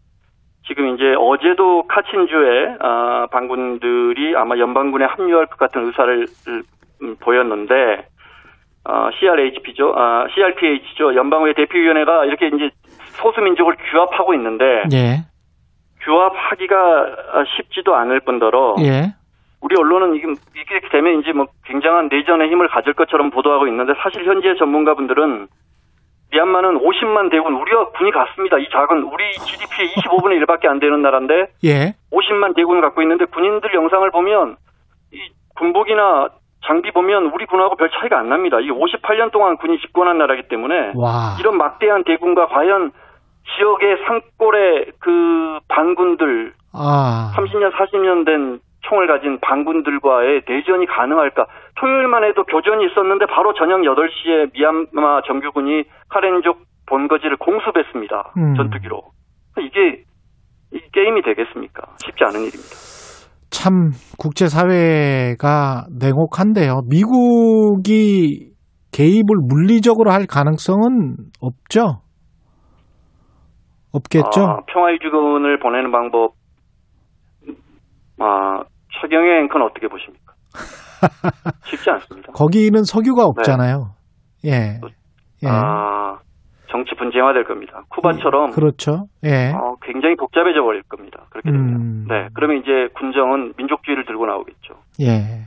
지금 이제 어제도 카친주의 아, 반군들이 아마 연방군에 합류할 것 같은 의사를 음, 보였는데 어, CRHP죠, 아, CRPH죠, 연방의회 대표위원회가 이렇게 이제 소수민족을 규합하고 있는데 예. 규합하기가 쉽지도 않을 뿐더러 예. 우리 언론은 이게, 이게 되면 이제 뭐 굉장한 내전의 힘을 가질 것처럼 보도하고 있는데 사실 현재 전문가분들은 미얀마는 50만 대군 우리와 군이 같습니다. 이 작은 우리 GDP의 25분의 1밖에 안 되는 나라인데 예. 50만 대군을 갖고 있는데 군인들 영상을 보면 이 군복이나 장비 보면 우리 군하고 별 차이가 안 납니다. 이 58년 동안 군이 집권한 나라이기 때문에 와. 이런 막대한 대군과 과연 지역의 산골의 그 반군들 아. 30년, 40년 된 총을 가진 반군들과의 내전이 가능할까? 토요일만 해도 교전이 있었는데 바로 저녁 8시에 미얀마 정규군이 카렌족 본거지를 공습했습니다. 음. 전투기로. 이게, 이 게임이 되겠습니까? 쉽지 않은 일입니다. 참 국제 사회가 냉혹한데요. 미국이 개입을 물리적으로 할 가능성은 없죠? 없겠죠? 아, 평화유지군을 보내는 방법, 아, 최경의 앵커는 어떻게 보십니까? 쉽지 않습니다. 거기는 석유가 없잖아요. 예. 예. 아, 정치 분쟁화될 겁니다. 쿠바처럼 그렇죠. 예. 어, 굉장히 복잡해져 버릴 겁니다. 그렇게 되면. 음. 네. 그러면 이제 군정은 민족주의를 들고 나오겠죠. 예.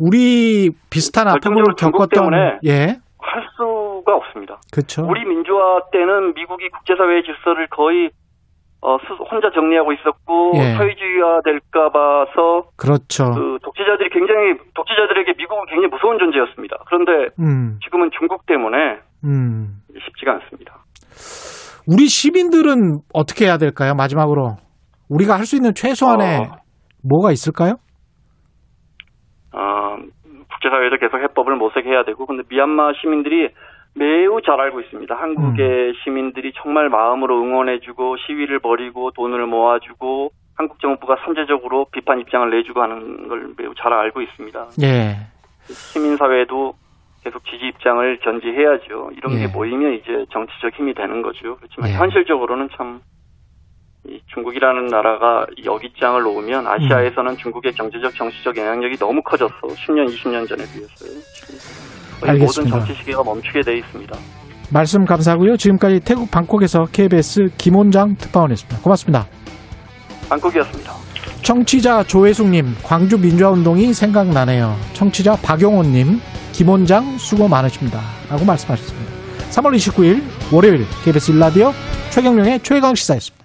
우리 비슷한 아픔을 겪었던 때문에 예. 할 수가 없습니다. 그렇죠. 우리 민주화 때는 미국이 국제사회의 질서를 거의 어, 스- 혼자 정리하고 있었고 예. 사회주의화 될까 봐서 그렇죠. 그 독재자들이 굉장히 독재자들에게 미국은 굉장히 무서운 존재였습니다. 그런데 음. 지금은 중국 때문에 음. 쉽지가 않습니다. 우리 시민들은 어떻게 해야 될까요? 마지막으로 우리가 할 수 있는 최소한의 어. 뭐가 있을까요? 어, 국제사회도 계속 해법을 모색해야 되고, 근데 미얀마 시민들이 매우 잘 알고 있습니다. 한국의 시민들이 정말 마음으로 응원해주고 시위를 벌이고 돈을 모아주고 한국 정부가 선제적으로 비판 입장을 내주고 하는 걸 매우 잘 알고 있습니다. 예. 시민사회도 계속 지지 입장을 견지해야죠. 이런 예. 게 모이면 이제 정치적 힘이 되는 거죠. 그렇지만 예. 현실적으로는 참, 이 중국이라는 나라가 여기장을 놓으면 아시아에서는 중국의 경제적, 정치적 영향력이 너무 커졌어. 10년, 20년 전에 비해서요. 지금 모든 알겠습니다. 정치 시계가 멈추게 돼 있습니다. 말씀 감사하고요. 지금까지 태국 방콕에서 KBS 김원장 특파원이었습니다. 고맙습니다. 방콕이었습니다. 청취자 조혜숙님, 광주 민주화운동이 생각나네요. 청취자 박용호님, 김원장 수고 많으십니다. 라고 말씀하셨습니다. 3월 29일 월요일 KBS 일라디오 최경령의 최강 시사였습니다.